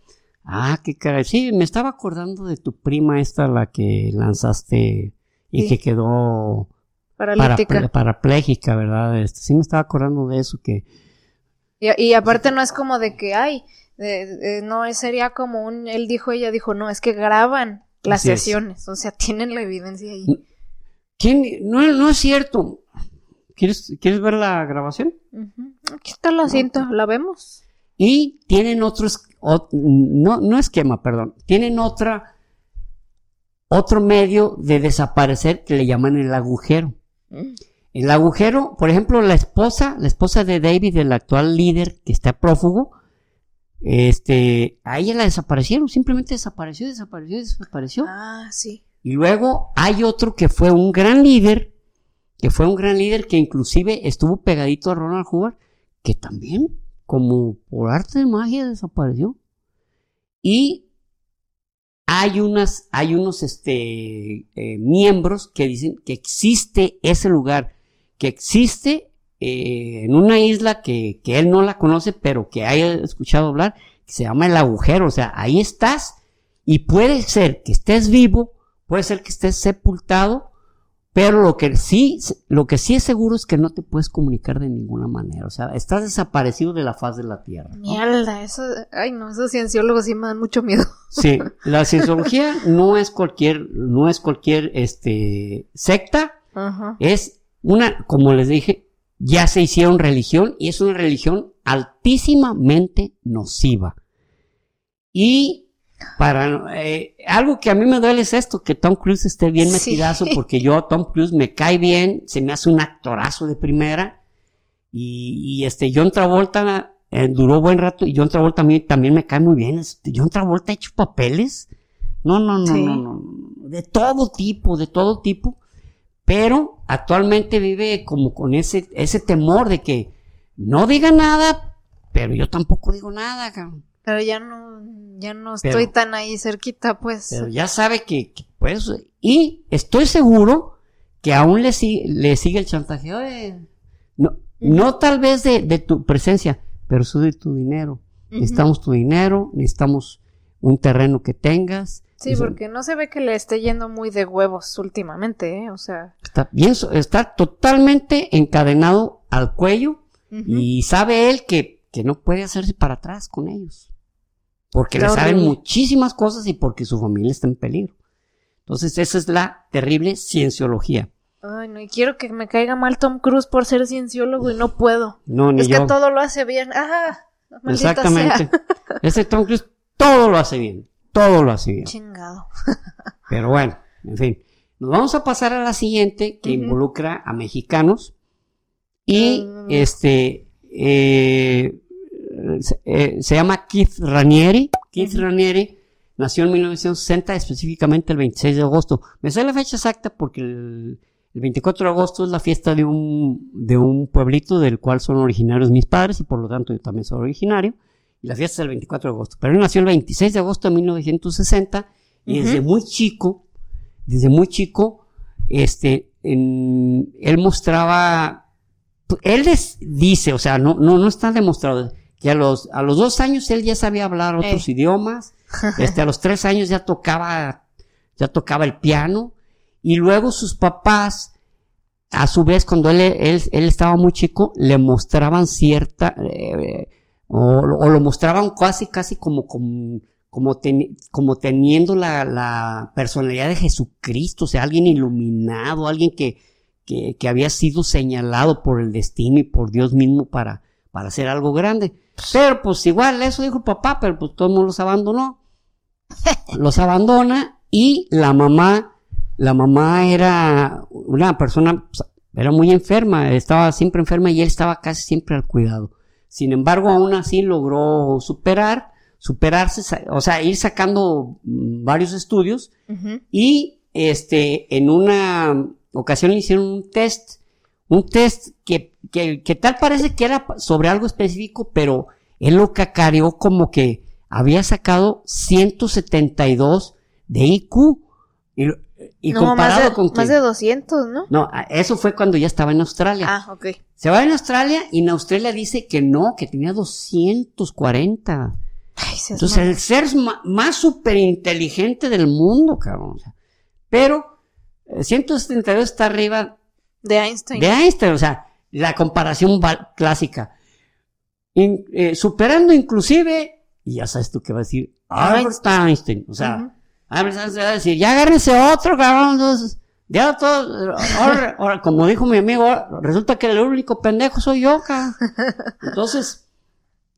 Ah, qué caray. Sí, me estaba acordando de tu prima esta, la que lanzaste y Sí. que quedó Paralítica. parapléjica, ¿verdad? Este, sí me estaba acordando de eso, que Y, y aparte no es como de que, ay, de- de- no, sería como un, él dijo, ella dijo, no, es que graban las Así es. sesiones, o sea, tienen la evidencia ahí. ¿Quién? No, no es cierto. ¿Quieres, ¿Quieres ver la grabación? Aquí está la cinta, ¿la vemos? Y tienen otros, ot- no, no esquema, perdón, tienen otra, otro medio de desaparecer que le llaman el agujero. El agujero, por ejemplo, la esposa, la esposa de David, el actual líder que está prófugo, este, a ella la desaparecieron, simplemente desapareció, desapareció, desapareció. Ah, sí. Y luego hay otro que fue un gran líder, que fue un gran líder que inclusive estuvo pegadito a Ronald Hoover, que también, como por arte de magia, desapareció. Y hay unas, hay unos, este, eh, miembros que dicen que existe ese lugar, que existe eh, en una isla que, que él no la conoce, pero que haya escuchado hablar, que se llama el agujero. O sea, ahí estás y puede ser que estés vivo, puede ser que estés sepultado, pero lo que sí, lo que sí es seguro es que no te puedes comunicar de ninguna manera. O sea, estás desaparecido de la faz de la tierra. ¿no? Mierda, eso, ay no, esos cienciólogos sí me dan mucho miedo. Sí, la cienciología no es cualquier, no es cualquier, este, secta, Ajá. es una, como les dije, ya se hicieron religión y es una religión altísimamente nociva. Y para eh, algo que a mí me duele es esto, que Tom Cruise esté bien Sí. metidazo, porque yo Tom Cruise me cae bien, se me hace un actorazo de primera. Y, y este John Travolta eh, duró buen rato y John Travolta a mí también me cae muy bien. Este, John Travolta ha hecho papeles. No, no, no, Sí. no, no, no, de todo tipo, de todo tipo. Pero actualmente vive como con ese, ese temor de que no diga nada, pero yo tampoco digo nada, cabrón. Pero ya no, ya no Pero- estoy tan ahí cerquita, pues. Pero ya sabe que, que, pues, y estoy seguro que aún le, sigue, le sigue el chantaje. no, no tal vez de, de, tu presencia, pero sí de tu dinero. Necesitamos tu dinero, necesitamos un terreno que tengas. Sí, porque no se ve que le esté yendo muy de huevos últimamente, ¿eh? O sea. Está bien, está totalmente encadenado al cuello y sabe él que, que no puede hacerse para atrás con ellos. Porque le saben muchísimas cosas y porque su familia está en peligro. Entonces, esa es la terrible cienciología. Ay, no, y quiero que me caiga mal Tom Cruise por ser cienciólogo y no puedo. No, ni Es que todo lo hace bien. ¡Ah! Exactamente. Ese Tom Cruise todo lo hace bien. Todo lo hace bien. Chingado. Pero bueno, en fin. Nos vamos a pasar a la siguiente que involucra a mexicanos. Y este eh, eh, se, llama Keith Ranieri. Keith Ranieri nació en 1960, específicamente el 26 de agosto. Me sé la fecha exacta porque el, 24 de agosto es la fiesta de un, de un pueblito del cual son originarios mis padres y por lo tanto yo también soy originario. Y la fiesta es el 24 de agosto. Pero él nació el 26 de agosto de 1960 y desde muy chico, desde muy chico, este, él mostraba, él les dice, o sea, no, no, no está demostrado, que a los, a los dos años él ya sabía hablar otros idiomas, este, a los tres años ya tocaba, ya tocaba el piano, y luego sus papás, a su vez, cuando él, él, él estaba muy chico, le mostraban cierta, eh, o, o, lo mostraban casi, casi como, como, como, como teniendo la, la, personalidad de Jesucristo, o sea, alguien iluminado, alguien que, que, que había sido señalado por el destino y por Dios mismo para, para hacer algo grande. Pero pues igual, eso dijo el papá, pero pues todo el mundo los abandonó. Los abandona y la mamá, la mamá era una persona, pues, era muy enferma, estaba siempre enferma y él estaba casi siempre al cuidado. Sin embargo, aún así logró superar, superarse, o sea, ir sacando mm, varios estudios y este, en una ocasión le hicieron un test un test que, que, que, tal parece que era sobre algo específico, pero él lo cacareó como que había sacado 172 de IQ. Y, y comparado con Más de 200, ¿no? No, eso fue cuando ya estaba en Australia. Ah, ok. Se va en Australia y en Australia dice que no, que tenía 240. Ay, Entonces, el ser más súper inteligente del mundo, cabrón. Pero 172 eh, está arriba de Einstein. De Einstein, o sea, la comparación clásica. Eh, superando inclusive, y ya sabes tú qué va a decir, Albert Einstein. O sea, Albert Einstein va a decir, ya agárrense otro, cabrón. ya todo, ahora, como dijo mi amigo, resulta que el único pendejo soy yo, cabrón. Entonces,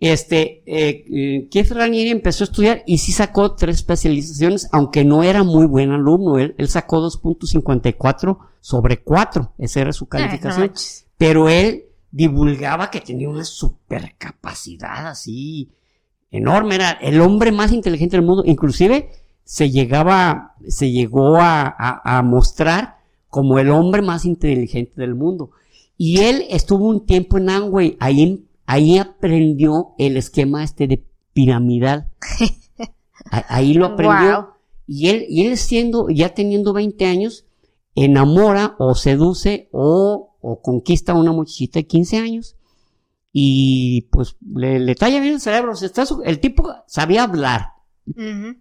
este, eh, eh, Keith Ranieri empezó a estudiar y sí sacó tres especializaciones, aunque no era muy buen alumno. Él, él sacó 2.54 sobre 4. Esa era su calificación. Pero él divulgaba que tenía una supercapacidad así enorme. Era el hombre más inteligente del mundo. Inclusive se llegaba, se llegó a, a mostrar como el hombre más inteligente del mundo. Y él estuvo un tiempo en Amway, ahí ahí aprendió el esquema este de piramidal. ahí lo aprendió. Y él, y él siendo, ya teniendo 20 años, enamora o seduce o, o conquista a una muchachita de 15 años. Y pues le, le talla bien el cerebro. está, el tipo sabía hablar.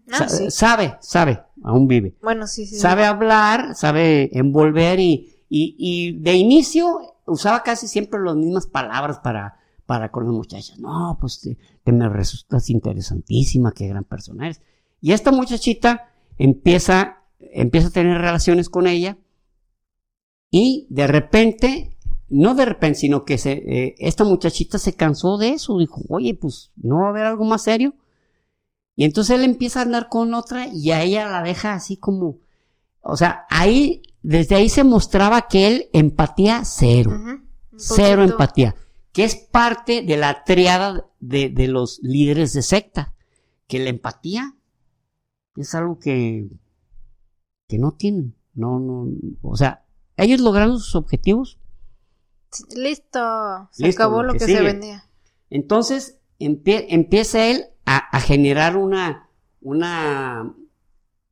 Ah, sabe, sabe, aún vive. Bueno, sí, sí. Sabe hablar, sabe envolver y, y, y de inicio usaba casi siempre las mismas palabras para, para con las muchachas. No, pues te, me resultas interesantísima, qué gran persona eres. Y esta muchachita empieza, empieza a tener relaciones con ella y de repente, no de repente, sino que se, eh, esta muchachita se cansó de eso, dijo, oye, pues no va a haber algo más serio. Y entonces él empieza a andar con otra y a ella la deja así como, o sea, ahí, desde ahí se mostraba que él empatía cero, cero empatía que es parte de la triada de, de los líderes de secta, que la empatía es algo que, que no tienen, no, no, o sea, ellos lograron sus objetivos. Listo, se acabó lo que, se vendía. Entonces empieza él a, generar una, una,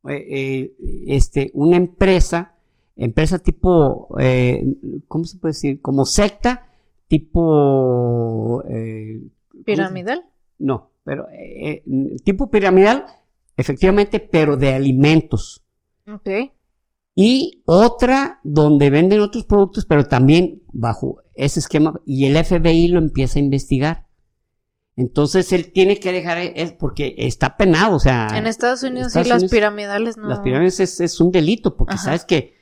eh, eh, este, una empresa empresa tipo, eh, ¿cómo se puede decir? Como secta, tipo... eh, ¿cómo se- ¿Piramidal? No, pero tipo piramidal, efectivamente, pero de alimentos. Ok. Y otra donde venden otros productos, pero también bajo ese esquema, y el FBI lo empieza a investigar. Entonces él tiene que dejar, es porque está penado, o sea, En Estados Unidos Estados sí, las piramidales no. las pirámides es, es un delito, porque Ajá. sabes que,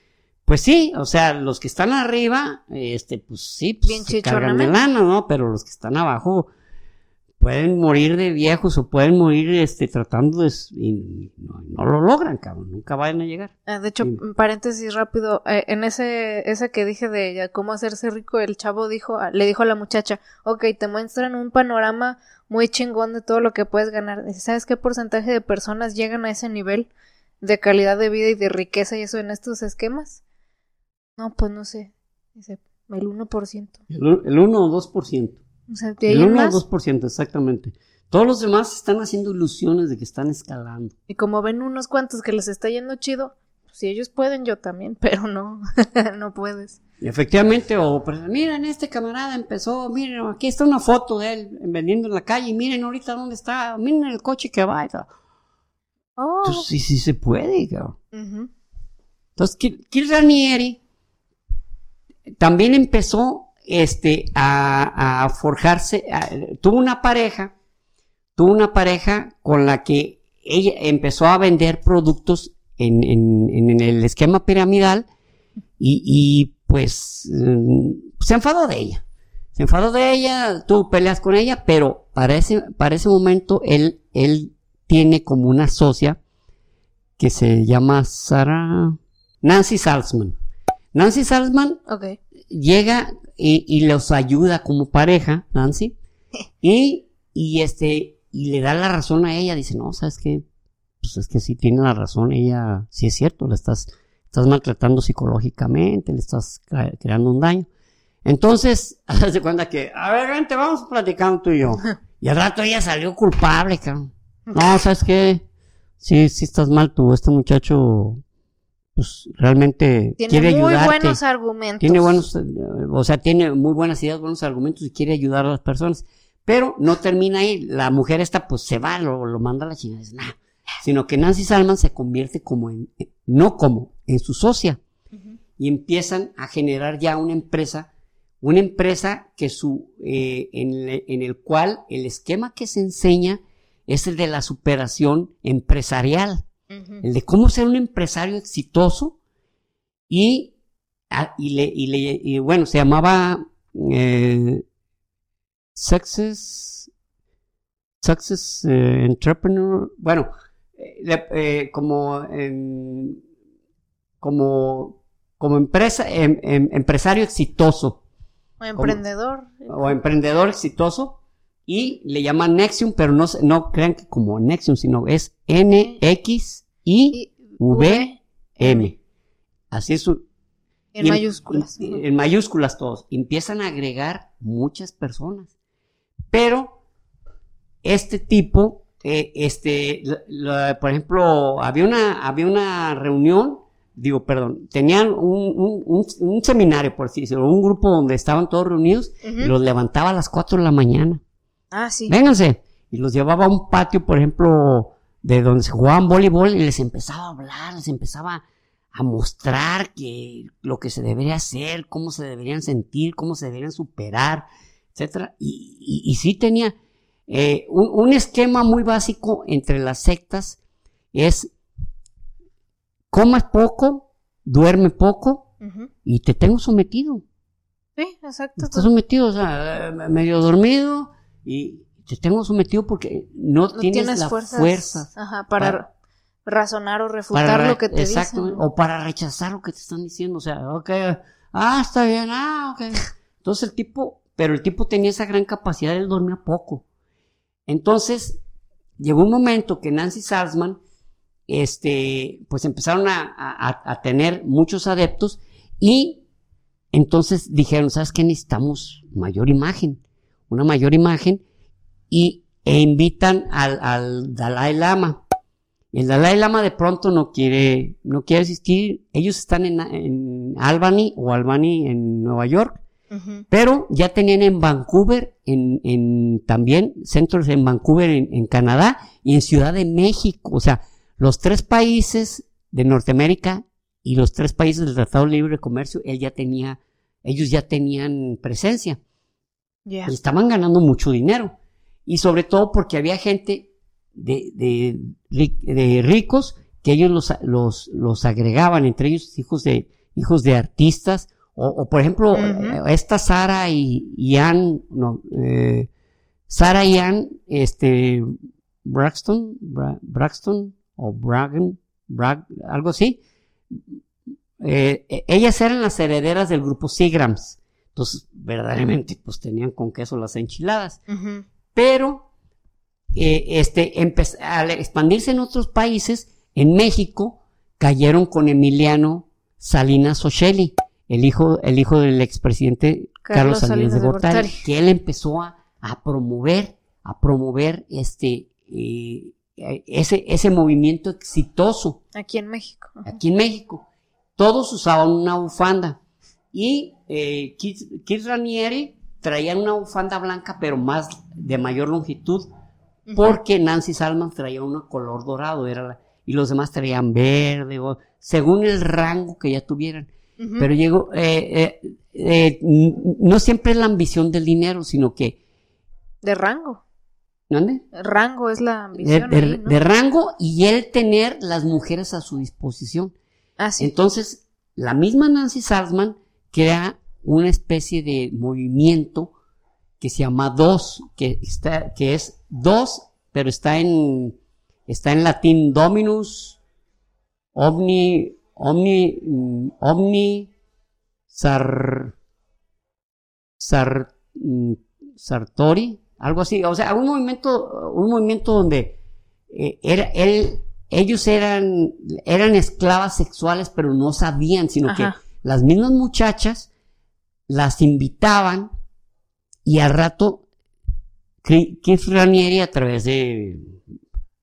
pues sí, o sea, los que están arriba, este, pues sí, pues Bien se cargan de chichonamente. lana, ¿no? Pero los que están abajo pueden morir de viejos o pueden morir, este, tratando de, y no, no lo logran, cabrón, nunca vayan a llegar. Ah, De hecho, paréntesis rápido, eh, en ese, ese que dije de ya cómo hacerse rico, el chavo dijo, a- le dijo a la muchacha, ok, te muestran un panorama muy chingón de todo lo que puedes ganar. ¿Sabes qué porcentaje de personas llegan a ese nivel de calidad de vida y de riqueza y eso en estos esquemas? No, pues no sé. El 1%. El, el 1 o 2%. O sea, de El en 1 más. o 2%, exactamente. Todos los demás están haciendo ilusiones de que están escalando. Y como ven unos cuantos que les está yendo chido, pues, si ellos pueden, yo también, pero no, no puedes. Y efectivamente, o pues, miren, este camarada empezó, miren, aquí está una foto de él vendiendo en la calle, miren ahorita dónde está, miren el coche que va. Oh. Pues sí, sí se puede, cabrón. Ujú. Entonces, Kir Kir Ranieri también empezó este, a, forjarse, tuvo una pareja, tuvo una pareja con la que ella empezó a vender productos en, en- el esquema piramidal y, y, pues mm, se enfadó de ella. Se enfadó de ella, tuvo peleas con ella, pero para ese, para ese momento él, él tiene como una socia que se llama Sara Nancy Salzman. Nancy Salzman Ok. Llega y, y los ayuda como pareja, Nancy, y, y este, y le da la razón a ella, dice, no, sabes que, pues es que sí tiene la razón, ella, sí es cierto, la estás, estás maltratando psicológicamente, le estás cre- creando un daño. Entonces, hace cuenta que, a ver, vente, vamos platicando tú y yo. Y al rato ella salió culpable, cabrón. No, ¿sabes qué? Sí, sí estás mal tú, este muchacho, pues realmente Tiene quiere muy ayudarte. buenos argumentos. Tiene buenos, eh, o sea, tiene muy buenas ideas, buenos argumentos y quiere ayudar a las personas. Pero no termina ahí. La mujer esta, pues se va, lo, lo manda a la chingada. "Nah". Sino que Nancy Salman se convierte como en, eh, no como, en su socia. Y empiezan a generar ya una empresa, una empresa que su, eh, en, en el cual el esquema que se enseña es el de la superación empresarial El de cómo ser un empresario exitoso y, ah, y, le, y, le- y bueno, se llamaba eh, Success, Success eh, Entrepreneur, bueno, eh, eh, como, em, como, como empresa, em- em- empresario exitoso. O emprendedor. o emprendedor exitoso y le llaman Nexium, pero no, no crean que como Nexium, sino es N-X-I. Y V, M. Así es. En y mayúsculas. en mayúsculas todos. Empiezan a agregar muchas personas. Pero este tipo, eh, este, la- la- por ejemplo, había una, había una reunión, digo, perdón, tenían un, un- un- un seminario, por así decirlo, un grupo donde estaban todos reunidos y los levantaba a las 4 de la mañana. Ah, sí. Vénganse. Y los llevaba a un patio, por ejemplo, de donde se jugaban voleibol y les empezaba a hablar, les empezaba a mostrar que lo que se debería hacer, cómo se deberían sentir, cómo se deberían superar, etcétera. Y, y, y sí tenía eh, un, un esquema muy básico entre las sectas es comes poco, duerme poco y te tengo sometido. Sí, exacto. Estás sometido, o sea, eh, medio dormido y te tengo sometido porque no, No tienes, tienes la fuerzas, fuerza Ajá, para, para- razonar o refutar para re- lo que te exacto, dicen. o para rechazar lo que te están diciendo, o sea, ok, ah, está bien, ah, ok. Entonces el tipo, pero el tipo tenía esa gran capacidad, él dormía poco. Entonces, llegó un momento que Nancy Salzman, este, pues empezaron a, a- a tener muchos adeptos y entonces dijeron, ¿sabes qué? Necesitamos mayor imagen, una mayor imagen y e invitan al, al Dalai Lama. El Dalai Lama de pronto no quiere, no quiere asistir. Ellos están en, en Albany o Albany en Nueva York. Pero ya tenían en Vancouver, en, en también centros en Vancouver, en, en, Canadá y en Ciudad de México. O sea, los tres países de Norteamérica y los tres países del Tratado de Libre Comercio, él ya tenía, ellos ya tenían presencia. Y estaban ganando mucho dinero. Y sobre todo porque había gente de, de, de ricos que ellos los, los, los, agregaban, entre ellos hijos de, hijos de artistas, o, por ejemplo, esta Sara y Ian, no, eh, Sara y Ian, este, Braxton, Braxton, o Bragan, Brag, algo así, eh, e, ellas eran las herederas del grupo Seagrams. Entonces, verdaderamente, pues tenían con queso las enchiladas. Pero, eh, este, al expandirse en otros países, en México, cayeron con Emiliano Salinas Ocelli, el hijo, el hijo del expresidente Carlos, Salinas, de Gortari, que él empezó a, promover, a promover este, eh, ese, ese movimiento exitoso. Aquí en México. Aquí en México. Todos usaban una bufanda. Y eh, Keith, Ranieri traía una bufanda blanca, pero más de mayor longitud, porque Nancy Salman traía un color dorado, era y los demás traían verde, o, según el rango que ya tuvieran. Pero llegó, eh, eh, eh, no siempre es la ambición del dinero, sino que... De rango. ¿Dónde? Rango es la ambición. De, rango y él tener las mujeres a su disposición. Ah, sí. Entonces, la misma Nancy Salzman crea una especie de movimiento que se llama DOS, que, está, que es DOS, pero está en, está en latín Dominus, Omni, Omni, mm, Omni, Sar, Sar, mm, Sartori, algo así, o sea, un movimiento, un movimiento donde eh, era, él, ellos eran, eran esclavas sexuales, pero no sabían, sino que las mismas muchachas las invitaban y al rato Keith Ranieri a través de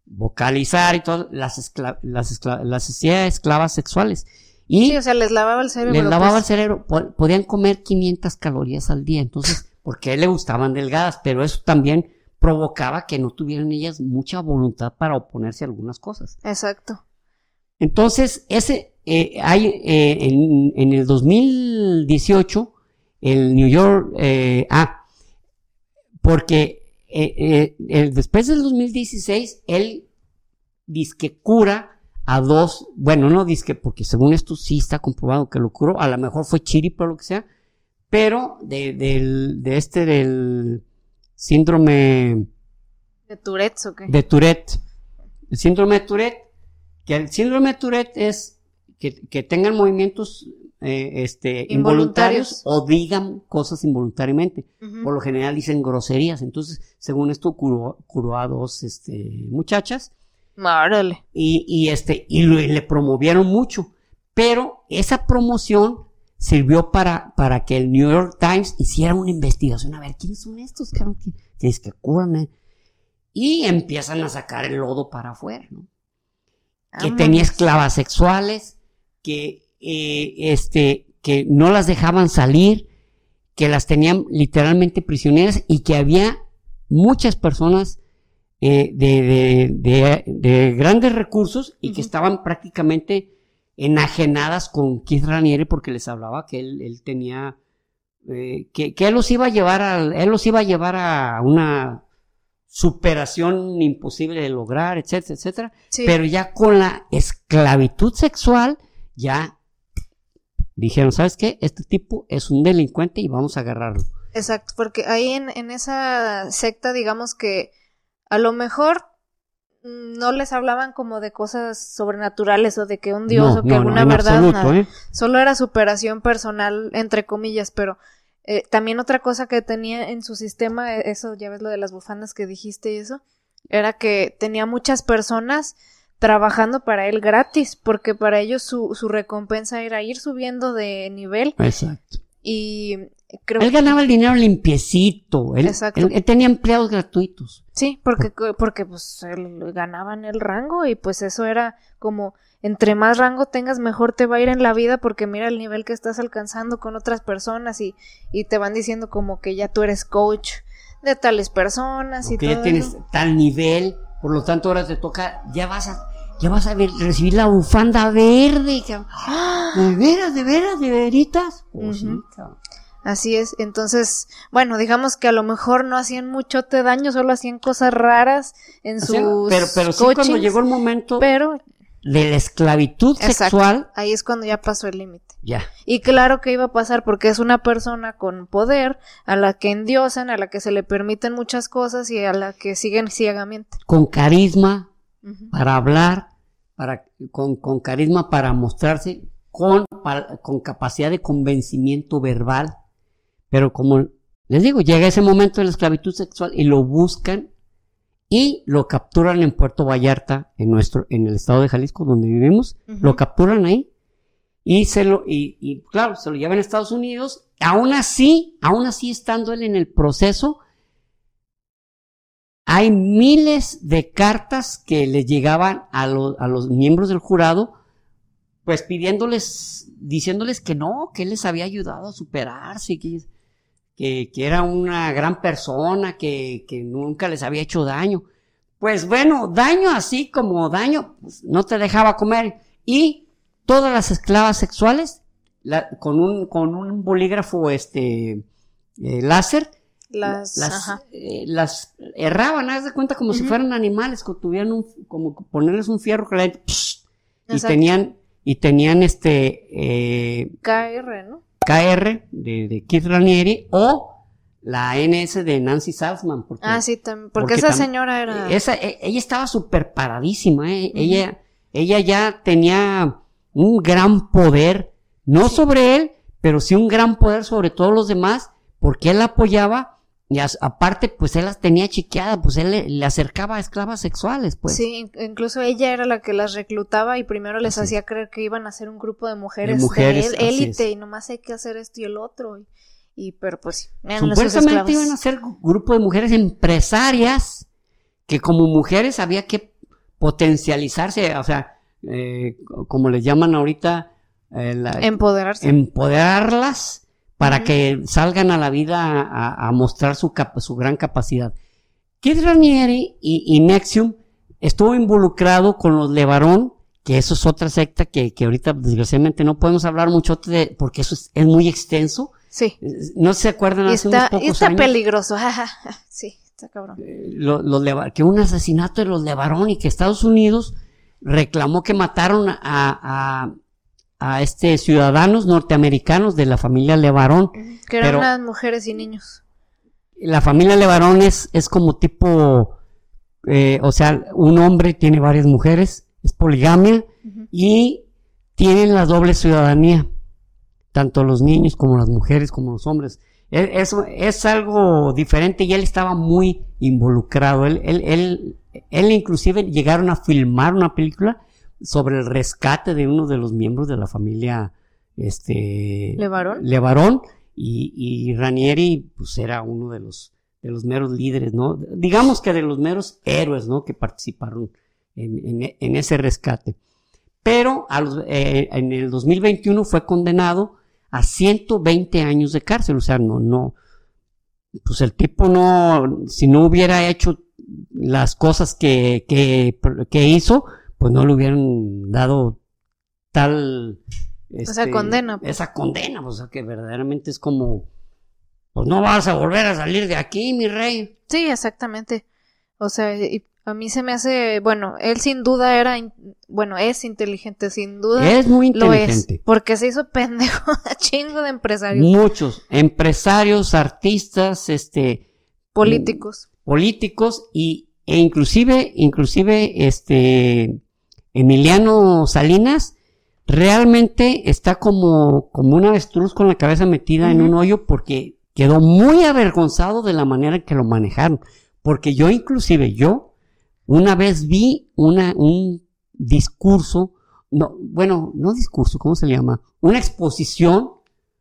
vocalizar y todo, las, las, las hacía esclavas sexuales. Y sí, o sea, les lavaba el cerebro. Les lavaba pues. el cerebro. Podían comer 500 calorías al día. Entonces, porque a él le gustaban delgadas, pero eso también provocaba que no tuvieran ellas mucha voluntad para oponerse a algunas cosas. Exacto. Entonces, ese, eh, hay, eh, en, en, el 2018, el New York, eh, ah, porque después del 2016, él disque cura a dos, bueno, no disque, porque según esto sí está comprobado que lo curó, a lo mejor fue chiripa o lo que sea, pero de, del, de este del síndrome de Tourette o qué? De Tourette. El síndrome de Tourette, que el síndrome de Tourette es que, tengan movimientos eh, este, involuntarios. o digan cosas involuntariamente. Por lo general dicen groserías. Entonces, según esto, curó, a dos este, muchachas. Márale. Y, y, este, y le promovieron mucho. Pero esa promoción sirvió para, para que el New York Times hiciera una investigación. A ver, ¿quiénes son estos? Que es que curan? Y empiezan a sacar el lodo para afuera, ¿no? Que tenía esclavas sexuales, que, eh, este, que no las dejaban salir, que las tenían literalmente prisioneras y que había muchas personas eh, de, de, de, grandes recursos y que estaban prácticamente enajenadas con Keith Ranieri porque les hablaba que él, él tenía eh, que, que, él los iba a llevar a él los iba a llevar a una superación imposible de lograr, etcétera, etcétera. Pero ya con la esclavitud sexual ya dijeron, ¿sabes qué? Este tipo es un delincuente y vamos a agarrarlo. Exacto, porque ahí en, en esa secta, digamos que a lo mejor no les hablaban como de cosas sobrenaturales o de que un dios o que alguna verdad, nada. ¿eh? solo era superación personal, entre comillas, pero eh, también otra cosa que tenía en su sistema, e, eso ya ves lo de las bufandas que dijiste y eso, era que tenía muchas personas trabajando para él gratis, porque para ellos su, su recompensa era ir subiendo de nivel. Exacto. Y creo Él ganaba el dinero limpiecito. Él, Exacto. él- él tenía empleados gratuitos. Sí, porque, porque pues él ganaba en el rango y pues eso era como entre más rango tengas mejor te va a ir en la vida porque mira el nivel que estás alcanzando con otras personas y, y te van diciendo como que ya tú eres coach de tales personas y todo ya tienes eso. tal nivel. Por lo tanto, ahora te toca, ya vas a, ya vas a ver- recibir la bufanda verde. cabrón. ¿De veras, de veras, de veritas? Pues. Así es, entonces, bueno, digamos que a lo mejor no hacían mucho te daño, solo hacían cosas raras en sus pero, pero sí cuando llegó el momento pero de la esclavitud Exacto. sexual, ahí es cuando ya pasó el límite. ya. Y claro que iba a pasar porque es una persona con poder a la que endiosan, a la que se le permiten muchas cosas y a la que siguen ciegamente. Con carisma para hablar, para, con, con carisma para mostrarse, con, para- con capacidad de convencimiento verbal. Pero como les digo, llega ese momento de la esclavitud sexual y lo buscan y lo capturan en Puerto Vallarta, en nuestro, en el estado de Jalisco, donde vivimos, lo capturan ahí y se lo, y, y, claro, se lo llevan a Estados Unidos. Aún así, aún así estando él en el proceso, hay miles de cartas que les llegaban a, los- a los miembros del jurado, pues pidiéndoles, diciéndoles que no, que él les había ayudado a superarse, que, que, que era una gran persona, que, que nunca les había hecho daño. Pues bueno, daño así como daño, pues, no te dejaba comer. Y todas las esclavas sexuales, la- con, un, con un bolígrafo este, eh, láser, Las, las, eh, las erraban, haz de cuenta como si fueran animales, que tuvieran un, como ponerles un fierro gente, psh, y tenían, y tenían este, eh, KR, ¿no? KR de, de Keith Ranieri o la NS de Nancy Salzman. Porque Ah, sí, porque, porque esa señora era... esa, e- ella estaba súper paradísima, ¿eh? Ella, ella ya tenía un gran poder, no sobre él, pero sí un gran poder sobre todos los demás, porque él la apoyaba y as- aparte, pues él las tenía chiqueadas, pues él le, le acercaba a esclavas sexuales, pues. Sí, in- incluso ella era la que las reclutaba y primero les Así hacía creer que iban a ser un grupo de mujeres, mujeres, de así él- élite y nomás hay que hacer esto y el otro. Y, y- pero pues eran Supuestamente iban a ser grupo de mujeres empresarias que como mujeres había que potencializarse, o sea, eh, como les llaman ahorita, eh, la- Empoderarse. empoderarlas para que salgan a la vida a, a mostrar su, su gran capacidad. Kid Ranieri y, y Nexium estuvo involucrado con los Levarón, que eso es otra secta que, que ahorita desgraciadamente no podemos hablar mucho de, porque eso es, es muy extenso. Sí. No se acuerdan Y hace está, unos pocos y está años peligroso. sí, está cabrón. eh, lo- los Leva- que un asesinato de los Levarón y que Estados Unidos reclamó que mataron a, a, a este ciudadanos norteamericanos de la familia Levarón. Que eran Pero- unas mujeres y niños. La familia Levarón es, es como tipo, eh, o sea, un hombre tiene varias mujeres, es poligamia y tienen la doble ciudadanía, tanto los niños como las mujeres como los hombres. E- Eso es algo diferente y él estaba muy involucrado. Él, él, él, él inclusive llegaron a filmar una película sobre el rescate de uno de los miembros de la familia este ¿Levarón? Levarón y, y Ranieri pues era uno de los de los meros líderes, ¿no? Digamos que de los meros héroes, ¿no? Que participaron en, en- en ese rescate. Pero a los- eh, en el 2021 fue condenado a 120 años de cárcel, o sea, no, no, pues el tipo no, si no hubiera hecho las cosas que, que, que hizo, pues no le hubieran dado tal... Esa este, condena, pues. Esa condena, o sea, que verdaderamente es como, pues no vas a volver a salir de aquí, mi rey. Sí, exactamente. O sea, y a mí se me hace, bueno, él sin duda era, bueno, es inteligente, sin duda Es muy lo es, inteligente. porque se hizo pendejo a chingo de empresarios Muchos empresarios, artistas, este, políticos. políticos y, e inclusive, inclusive, este, Emiliano Salinas realmente está como, como un avestruz con la cabeza metida en un hoyo porque quedó muy avergonzado de la manera en que lo manejaron. Porque yo inclusive, yo, una vez vi una, un discurso, no, bueno, no discurso, ¿cómo se le llama? Una exposición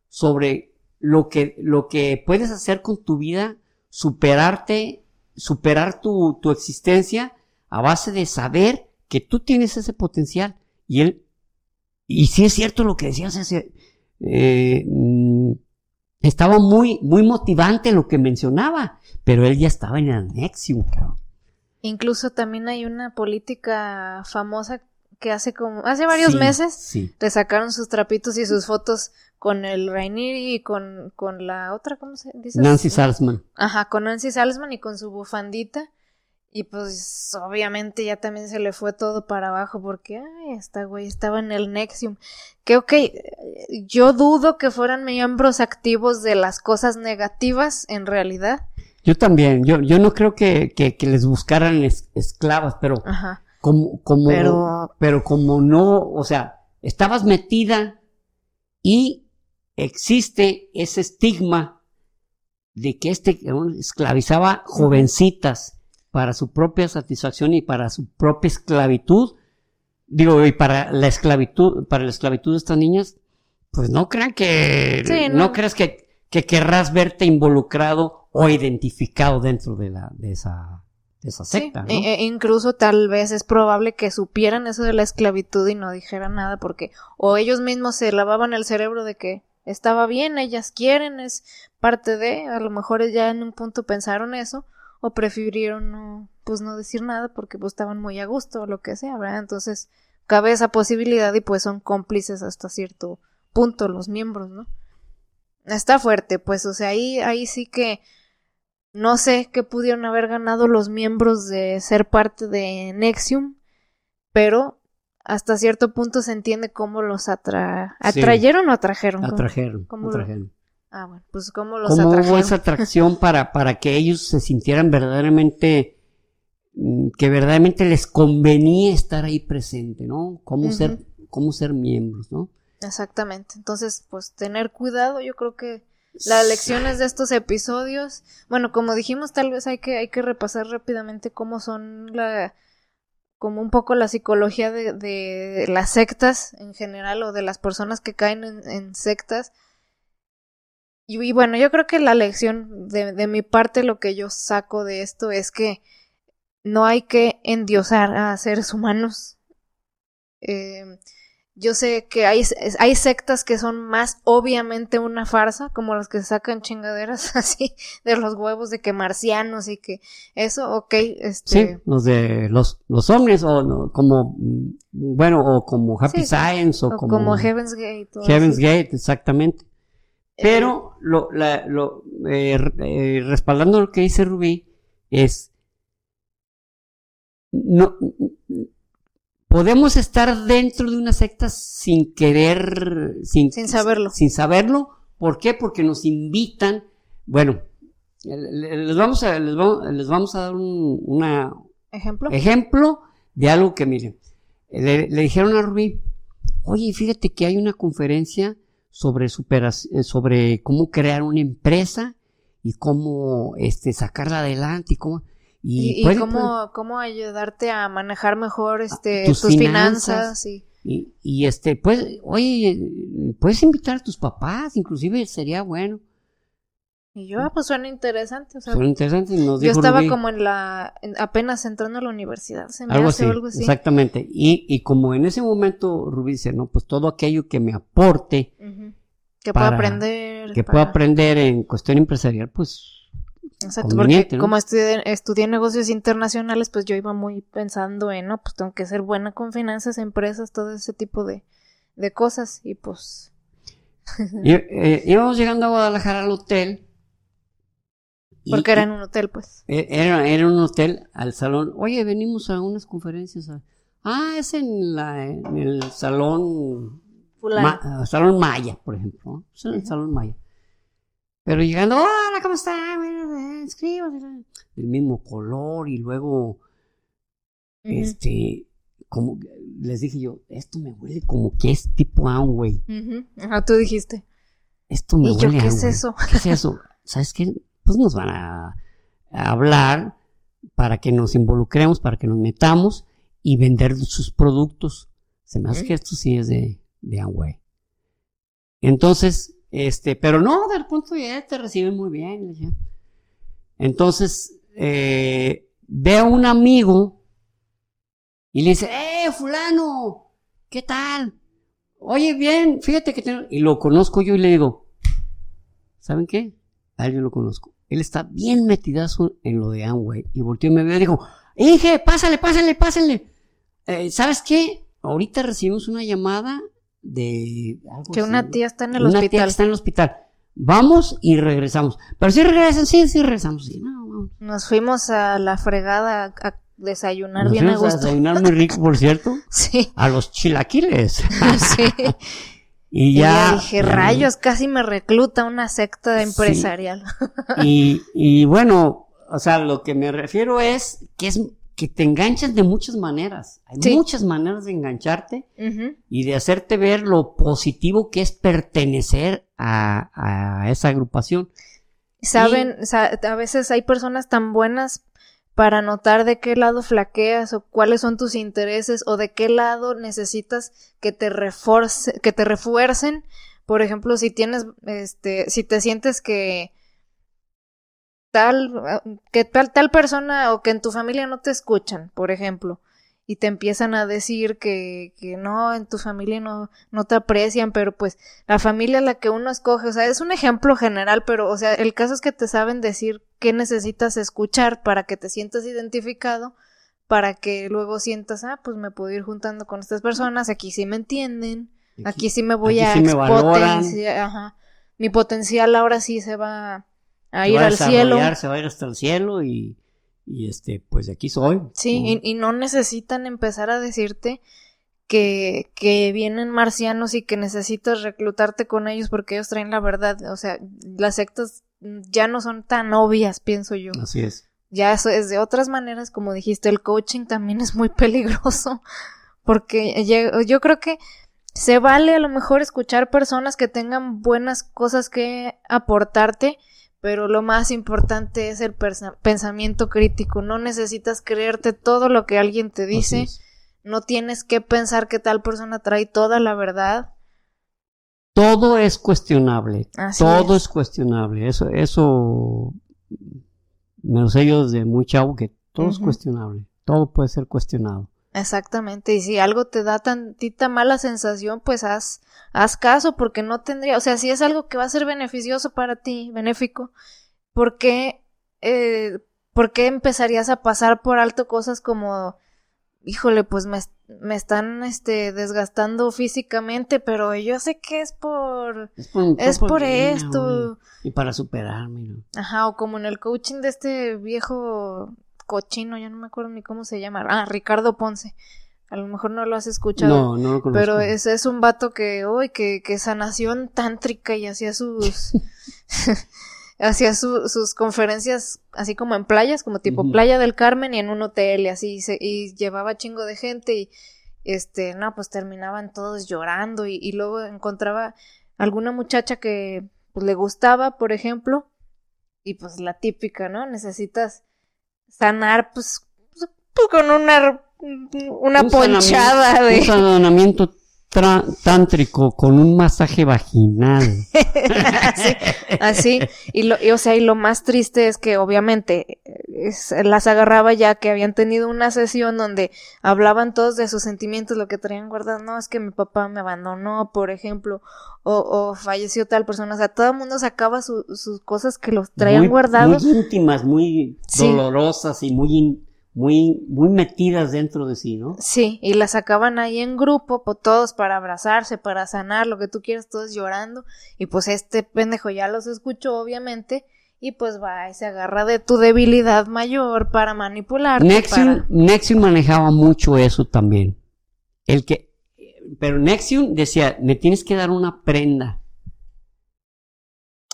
sobre lo que, lo que puedes hacer con tu vida, superarte, superar tu, tu existencia a base de saber que tú tienes ese potencial. Y él, y sí es cierto lo que decías, ese, eh, mm, estaba muy, muy motivante lo que mencionaba, pero él ya estaba en el Nexium, cabrón. Incluso también hay una política famosa que hace como, hace varios Sí, meses, Sí. le sacaron sus trapitos y sus fotos con el Rainier y con, con la otra, ¿cómo se dice? Nancy Salzman. Ajá, con Nancy Salzman y con su bufandita. Y pues obviamente ya también se le fue todo para abajo porque, ay, esta güey estaba en el Nexium. Que ok, eh, yo dudo que fueran miembros activos de las cosas negativas en realidad. Yo también, yo, yo no creo que, que, que les buscaran es- esclavas, pero Ajá. como, como, Pero- pero como no, o sea, estabas metida y existe ese estigma de que este cabrón esclavizaba jovencitas para su propia satisfacción y para su propia esclavitud, digo, y para la esclavitud, para la esclavitud de estas niñas, pues no crean que, Sí, no. no. creas que, que querrás verte involucrado o identificado dentro de la, de esa, de esa Sí, secta, ¿no? e- e- incluso tal vez es probable que supieran eso de la esclavitud y no dijeran nada porque o ellos mismos se lavaban el cerebro de que estaba bien, ellas quieren, es parte de, a lo mejor ya en un punto pensaron eso o prefirieron no, pues no decir nada porque pues estaban muy a gusto o lo que sea, ¿verdad? Entonces cabe esa posibilidad y pues son cómplices hasta cierto punto los miembros, ¿no? Está fuerte, pues, o sea, ahí, ahí sí que no sé qué pudieron haber ganado los miembros de ser parte de Nexium, pero hasta cierto punto se entiende cómo los atra Sí. atrayeron o atrajeron. Atrajeron, ¿Cómo atrajeron. Ah, bueno, pues cómo los ¿Cómo hubo esa atracción para, para que ellos se sintieran verdaderamente, mm, que verdaderamente les convenía estar ahí presente, ¿no? Cómo ser, cómo ser miembros, ¿no? Exactamente. Entonces, pues tener cuidado, yo creo que las lecciones de estos episodios, bueno, como dijimos, tal vez hay que, hay que repasar rápidamente cómo son la, como un poco la psicología de, de las sectas en general o de las personas que caen en, en sectas. Y, y bueno, yo creo que la lección de, de mi parte, lo que yo saco de esto es que no hay que endiosar a seres humanos. Eh, yo sé que hay, hay sectas que son más obviamente una farsa, como las que sacan chingaderas así de los huevos de que marcianos y que eso, ok, este... Sí, los de los, los hombres, o no, como, mm, bueno, o como Happy Sí. Science, o, o como, como, Heaven's Gate. Heaven's así. Gate, exactamente. Pero lo, la, lo, eh, eh, respaldando lo que dice Rubí, es no podemos estar dentro de una secta sin querer, sin, Sin saberlo. sin saberlo. ¿Por qué? Porque nos invitan. Bueno, le- les vamos a, les vamos, les vamos a dar un una Ejemplo. ejemplo de algo que miren. Le, le dijeron a Rubí, oye, fíjate que hay una conferencia sobre superac- eh, sobre cómo crear una empresa y cómo este sacarla adelante y cómo y, y puede- cómo, cómo ayudarte a manejar mejor este, tus tus, finanzas. finanzas. y, y, y, este pues oye puedes invitar a tus papás inclusive sería bueno y yo, ah, pues suena interesante. O sea, Suena interesante nos yo dijo estaba Rubí. como en la, en- apenas entrando a la universidad, se me algo hace así, algo así. exactamente y, y como en ese momento Rubí dice no pues todo aquello que me aporte. Que pueda aprender. que para- pueda aprender en cuestión empresarial pues Exacto, porque como estudié, estudié negocios internacionales, pues yo iba muy pensando en, no, pues tengo que ser buena con finanzas, empresas, todo ese tipo de, de cosas. Y pues, y, eh, íbamos llegando a Guadalajara al hotel y- porque era en un hotel, pues. Eh, Era, era un hotel al salón. Oye, venimos a unas conferencias. a- Ah, es en, la, en el salón. Ma- ah, salón Maya, por ejemplo. ¿no? Es en el salón Maya. Pero llegando, hola, ¿cómo está? Bueno, eh, escríbase". El mismo color y luego, este, como les dije yo, esto me huele como que es tipo Amway. Ujú. Ajá, tú dijiste. Esto me ¿Y yo huele a qué es Amway". eso? ¿Qué es eso? ¿Sabes qué? Pues nos van a, a hablar para que nos involucremos, para que nos metamos y vender sus productos. Se me hace que esto sí es de, de Amway. Entonces, Este, pero no, del punto ya te reciben muy bien. Entonces, eh, ve a un amigo y le dice, ¡eh, fulano! ¿Qué tal? Oye, bien, fíjate que tengo... Y lo conozco yo y le digo, ¿saben qué? A él yo lo conozco. Él está bien metidazo en lo de Amway. Y volteó y me vio y dijo, Inge, pásale, pásale, pásale. Eh, ¿Sabes qué? Ahorita recibimos una llamada de... algo Que así, una tía está en el Una tía que hospital. está en el hospital. Vamos y regresamos. Pero si regresan, sí, sí regresamos. Sí, no, no. Nos fuimos a la fregada a, desayunar Nos bien a a desayunar muy rico, por cierto. Sí, A los chilaquiles. sí. y Y ya. ya dije, rayos, casi me recluta una secta Sí. empresarial. Y, y bueno, o sea, lo que me refiero es que es que te enganchas de muchas maneras. Hay Sí. muchas maneras de engancharte y de hacerte ver lo positivo que es pertenecer a, a esa agrupación. Saben, sa- a veces hay personas tan buenas para notar de qué lado flaqueas o cuáles son tus intereses o de qué lado necesitas que te reforce, que te refuercen. Por ejemplo, si tienes, este, si te sientes que tal, que tal, tal persona o que en tu familia no te escuchan, por ejemplo, y te empiezan a decir que, que no, en tu familia no, no te aprecian, pero pues la familia es la que uno escoge, o sea, es un ejemplo general, pero, o sea, el caso es que te saben decir qué necesitas escuchar para que te sientas identificado, para que luego sientas, ah, pues me puedo ir juntando con estas personas, aquí sí me entienden, aquí sí me voy a sí me ajá, mi potencial ahora sí se va a ir va a al cielo. desarrollar, Se va a ir hasta el cielo y, y este, pues de aquí soy. Sí, ¿no? y, y no necesitan empezar a decirte que, que vienen marcianos y que necesitas reclutarte con ellos porque ellos traen la verdad. O sea, las sectas ya no son tan obvias, pienso yo. Así es. Ya eso es de otras maneras, como dijiste, el coaching también es muy peligroso porque yo creo que se vale a lo mejor escuchar personas que tengan buenas cosas que aportarte, pero lo más importante es el pensamiento crítico. No necesitas creerte todo lo que alguien te dice, no tienes que pensar que tal persona trae toda la verdad. Todo es cuestionable. Así todo es. es. cuestionable. Eso, eso me lo sé yo desde muy chavo que todo es cuestionable. Todo puede ser cuestionado. Exactamente, y si algo te da tantita mala sensación, pues haz, haz caso, porque no tendría, o sea, si es algo que va a ser beneficioso para ti, benéfico, ¿por qué, eh, por qué empezarías a pasar por alto cosas como, híjole, pues me, me están, este, desgastando físicamente, pero yo sé que es por, Es por, es por bien, esto. Y para superarme, ¿no? Ajá, o como en el coaching de este viejo cochino, ya no me acuerdo ni cómo se llama. Ah, Ricardo Ponce. A lo mejor no lo has escuchado. No, no lo conozco. pero es, es un vato que, uy, que, que sanación tántrica y hacía sus. hacía su- sus conferencias así como en playas, como tipo. Playa del Carmen y en un hotel y así, se- y llevaba chingo de gente y este, no, pues terminaban todos llorando y, y luego encontraba alguna muchacha que pues, le gustaba, por ejemplo, y pues la típica, ¿no? Necesitas sanar, pues, pues, con una, una Un ponchada sanamiento- de... Un sanamiento tra- tántrico con un masaje vaginal. así, así. Y lo, y, o sea, y lo más triste es que obviamente es- las agarraba ya que habían tenido una sesión donde hablaban todos de sus sentimientos, lo que traían guardado, no, es que mi papá me abandonó, por ejemplo, o, o falleció tal persona, o sea, todo el mundo sacaba su- sus cosas que los traían muy, guardados. Muy íntimas, muy Sí. dolorosas y muy, in- muy, muy metidas dentro de sí, ¿no? Sí, y las sacaban ahí en grupo, pues todos para abrazarse, para sanar, lo que tú quieras, todos llorando. Y pues este pendejo ya los escuchó, obviamente, y pues va y se agarra de tu debilidad mayor para manipularte. Nexium, para- Nexium manejaba mucho eso también. El que, pero Nexium decía, me tienes que dar una prenda.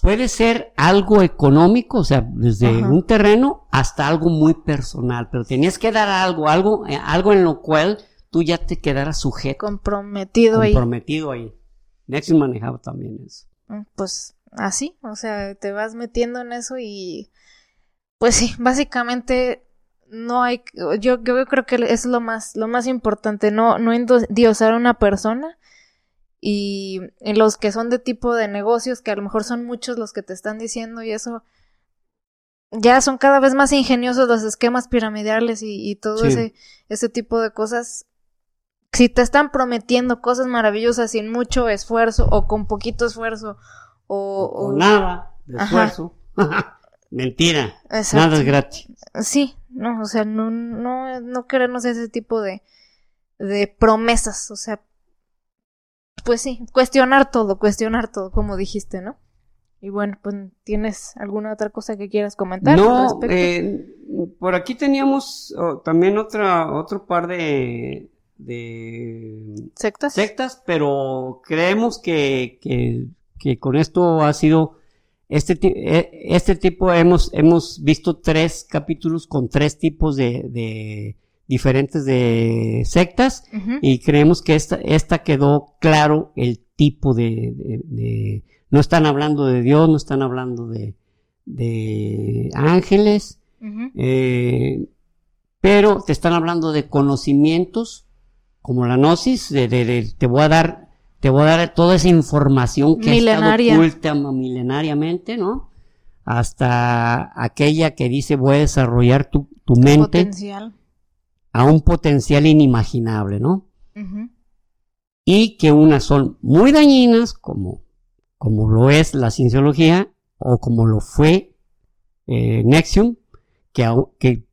Puede ser algo económico, o sea, desde Ajá. un terreno hasta algo muy personal, pero tenías que dar algo, algo, eh, algo en lo cual tú ya te quedaras sujeto, comprometido ahí. comprometido ahí. Nexium manejaba también eso. Mm, Pues así, o sea, te vas metiendo en eso y pues sí, básicamente no hay yo, yo creo que es lo más lo más importante, no no endiosar a una persona y los que son de tipo de negocios, que a lo mejor son muchos los que te están diciendo y eso, ya son cada vez más ingeniosos los esquemas piramidales y, todo ese, ese tipo de cosas. Si te están prometiendo cosas maravillosas sin mucho esfuerzo o con poquito esfuerzo o, o, nada de esfuerzo. Mentira. Nada es gratis. Sí, no, o sea, no, no, no queremos ese tipo de, de promesas, o sea, pues sí, cuestionar todo, cuestionar todo, como dijiste, ¿no? Y bueno, pues tienes alguna otra cosa que quieras comentar. No, eh, por aquí teníamos oh, también otra, otro par de, de sectas. Sectas, pero creemos que, que, que con esto ha sido este, e, este tipo, hemos, hemos visto tres capítulos con tres tipos de, de diferentes de sectas y creemos que esta, esta quedó claro el tipo de no están hablando de Dios, no están hablando de, de ángeles, eh, pero te están hablando de conocimientos como la gnosis, de, te voy a dar, te voy a dar toda esa información que ha estado oculta milenariamente, ¿no? Hasta aquella que dice voy a desarrollar tu, tu mente a un potencial inimaginable, ¿no? Y que unas son muy dañinas, como como lo es la cienciología o como lo fue eh, Nexium, que, que,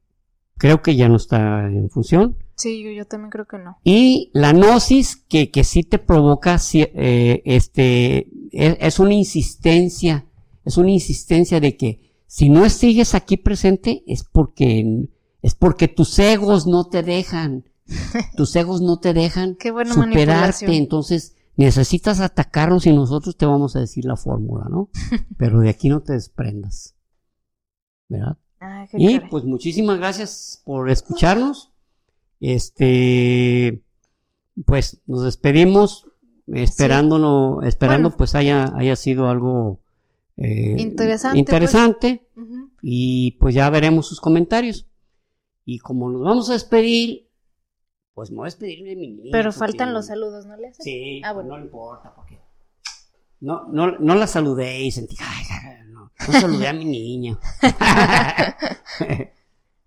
creo que ya no está en función. Sí, yo, también creo que no. Y la gnosis, que, que sí te provoca, eh, este, es, es, una insistencia, es una insistencia de que si no sigues aquí presente es porque, es porque tus egos no te dejan, tus egos no te dejan superarte, entonces necesitas atacarnos y nosotros te vamos a decir la fórmula, ¿no? Pero de aquí no te desprendas. ¿Verdad? Ah, y pues muchísimas gracias por escucharnos. Este, pues nos despedimos esperándonos, esperando pues haya, haya sido algo eh, interesante. interesante Y pues ya veremos sus comentarios. Y como nos vamos a despedir, pues me voy a despedir de mi niña. Pero faltan los saludos, ¿no le haces? Sí, ah, bueno. no le importa, porque no, no, no la saludé y sentí, ay, no, no saludé a mi niña.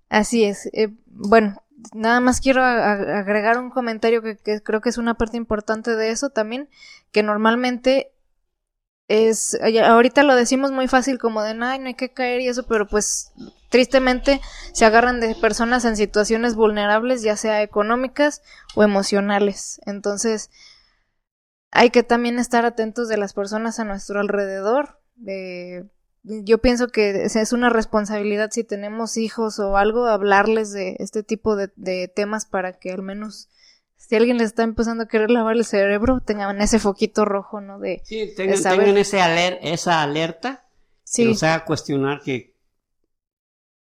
Así es. Eh, bueno, nada más quiero agregar un comentario que, creo que es una parte importante de eso también, que normalmente es, ahorita lo decimos muy fácil como de, ay, no hay que caer y eso, pero pues tristemente se agarran de personas en situaciones vulnerables, ya sea económicas o emocionales. Entonces, hay que también estar atentos de las personas a nuestro alrededor. yo pienso que es una responsabilidad si tenemos hijos o algo, hablarles de este tipo de temas para que al menos si alguien les está empezando a querer lavar el cerebro, tengan ese foquito rojo, ¿no? De, sí, tengan, ese esa alerta sí. que nos haga cuestionar que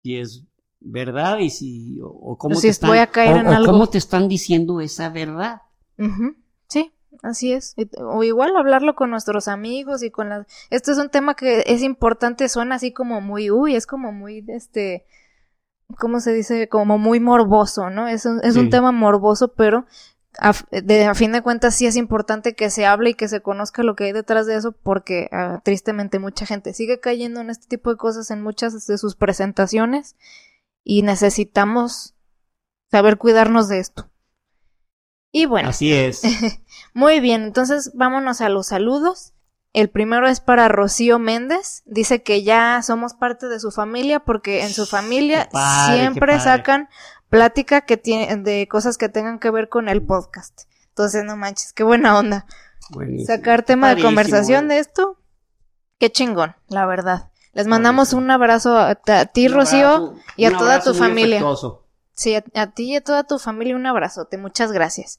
si es verdad y si o, cómo te están a caer cómo te están diciendo esa verdad. Sí, así es. O igual hablarlo con nuestros amigos y con las. Esto es un tema que es importante, suena así como muy, uy, es como muy, este, ¿cómo se dice? Como muy morboso, ¿no? Es un, es un tema morboso, pero a, de, a fin de cuentas sí es importante que se hable y que se conozca lo que hay detrás de eso porque ah, tristemente mucha gente sigue cayendo en este tipo de cosas en muchas de sus presentaciones y necesitamos saber cuidarnos de esto. Y bueno. Así es. muy bien, entonces vámonos a los saludos. El primero es para Rocío Méndez. Dice que ya somos parte de su familia porque en su familia siempre sacan plática que tiene de cosas que tengan que ver con el podcast. Entonces, no manches, qué buena onda. Sacar tema de conversación de esto. Qué chingón, la verdad. Les mandamos un abrazo a, ti, Rocío, y a toda tu familia. Sí, a, a, ti y a toda tu familia un abrazote. Muchas gracias.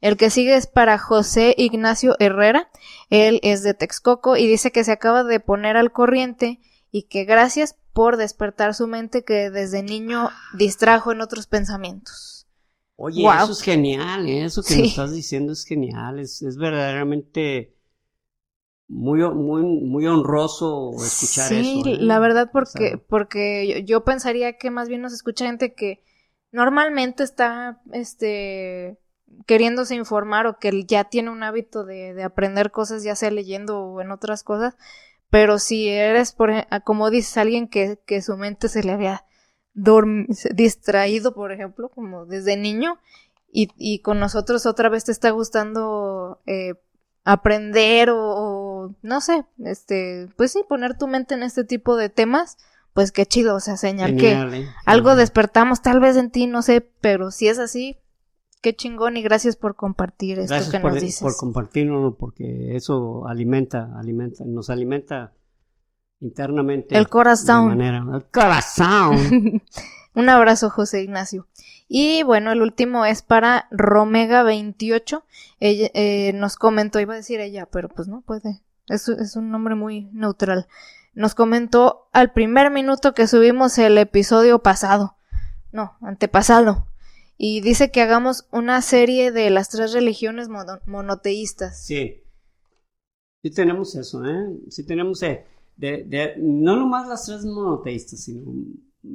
El que sigue es para José Ignacio Herrera. Él es de Texcoco y dice que se acaba de poner al corriente y que gracias por despertar su mente que desde niño distrajo en otros pensamientos. Oye, eso es genial, ¿eh? eso que nos estás diciendo es genial, es, verdaderamente muy, muy, muy honroso escuchar eso. Sí, ¿eh? la verdad porque, porque yo, pensaría que más bien nos escucha gente que normalmente está, este, queriéndose informar o que ya tiene un hábito de, de aprender cosas, ya sea leyendo o en otras cosas, pero si eres, por, ej- como dices, alguien que, que su mente se le había distraído, por ejemplo, como desde niño, y, y con nosotros otra vez te está gustando eh, aprender o, o, no sé, este, pues sí, poner tu mente en este tipo de temas, pues qué chido, o sea, señal que ¿eh? algo despertamos tal vez en ti, no sé, pero si es así, qué chingón y gracias por compartir esto Gracias que por, nos dices. por compartirlo, porque eso alimenta, alimenta, nos alimenta internamente. El corazón. de manera- el corazón. Un abrazo, José Ignacio. Y bueno, el último es para Romega28. Ella eh, nos comentó, iba a decir ella, pero pues no puede. Es, es un nombre muy neutral. Nos comentó al primer minuto que subimos el episodio pasado. No, antepasado. Y dice que hagamos una serie de las tres religiones mono- monoteístas. Sí. Sí tenemos eso, ¿eh? Sí tenemos, eh, de, de- no nomás las tres monoteístas, sino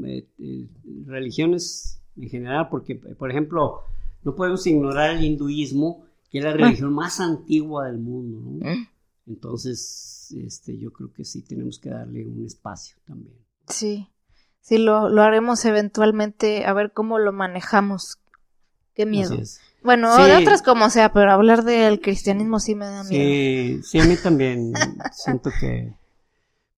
eh, eh, religiones en general, porque, por ejemplo, no podemos ignorar el hinduismo, que es la religión más antigua del mundo, ¿no? ¿Eh? Entonces, este, yo creo que sí tenemos que darle un espacio también. Sí, sí, lo, lo haremos eventualmente, a ver cómo lo manejamos. Qué miedo. Así es. Bueno, Sí. de otras como sea, pero hablar del cristianismo sí me da miedo. Sí, sí, a mí también siento que,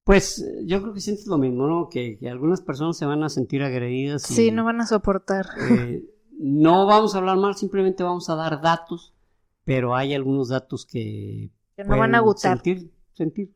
pues, yo creo que sientes lo mismo, ¿no? Que, que algunas personas se van a sentir agredidas. y, Sí, no van a soportar. eh, no vamos a hablar mal, simplemente vamos a dar datos, pero hay algunos datos que Que no van a gustar. sentir, sentir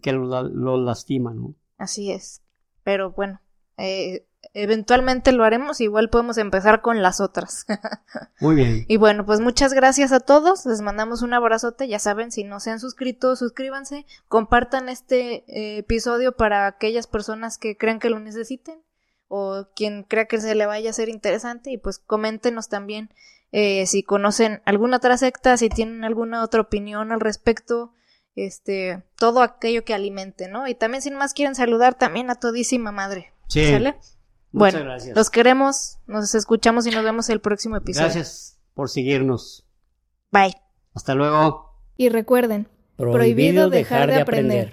que lo, lo lastiman, ¿no? Así es. Pero bueno, eh, eventualmente lo haremos. Igual podemos empezar con las otras. Muy bien. y bueno, pues muchas gracias a todos. Les mandamos un abrazote. Ya saben, si no se han suscrito, suscríbanse. Compartan este eh, episodio para aquellas personas que crean que lo necesiten. O quien crea que se le vaya a hacer interesante. Y pues coméntenos también eh, si conocen alguna otra secta, si tienen alguna otra opinión al respecto este, todo aquello que alimente, ¿no? Y también sin más quieren saludar también a todísima madre. Sí. ¿Sale? Muchas Bueno, gracias. los queremos, nos escuchamos y nos vemos el próximo episodio. Gracias por seguirnos. Bye. Hasta luego. Y recuerden, Prohibido dejar de aprender.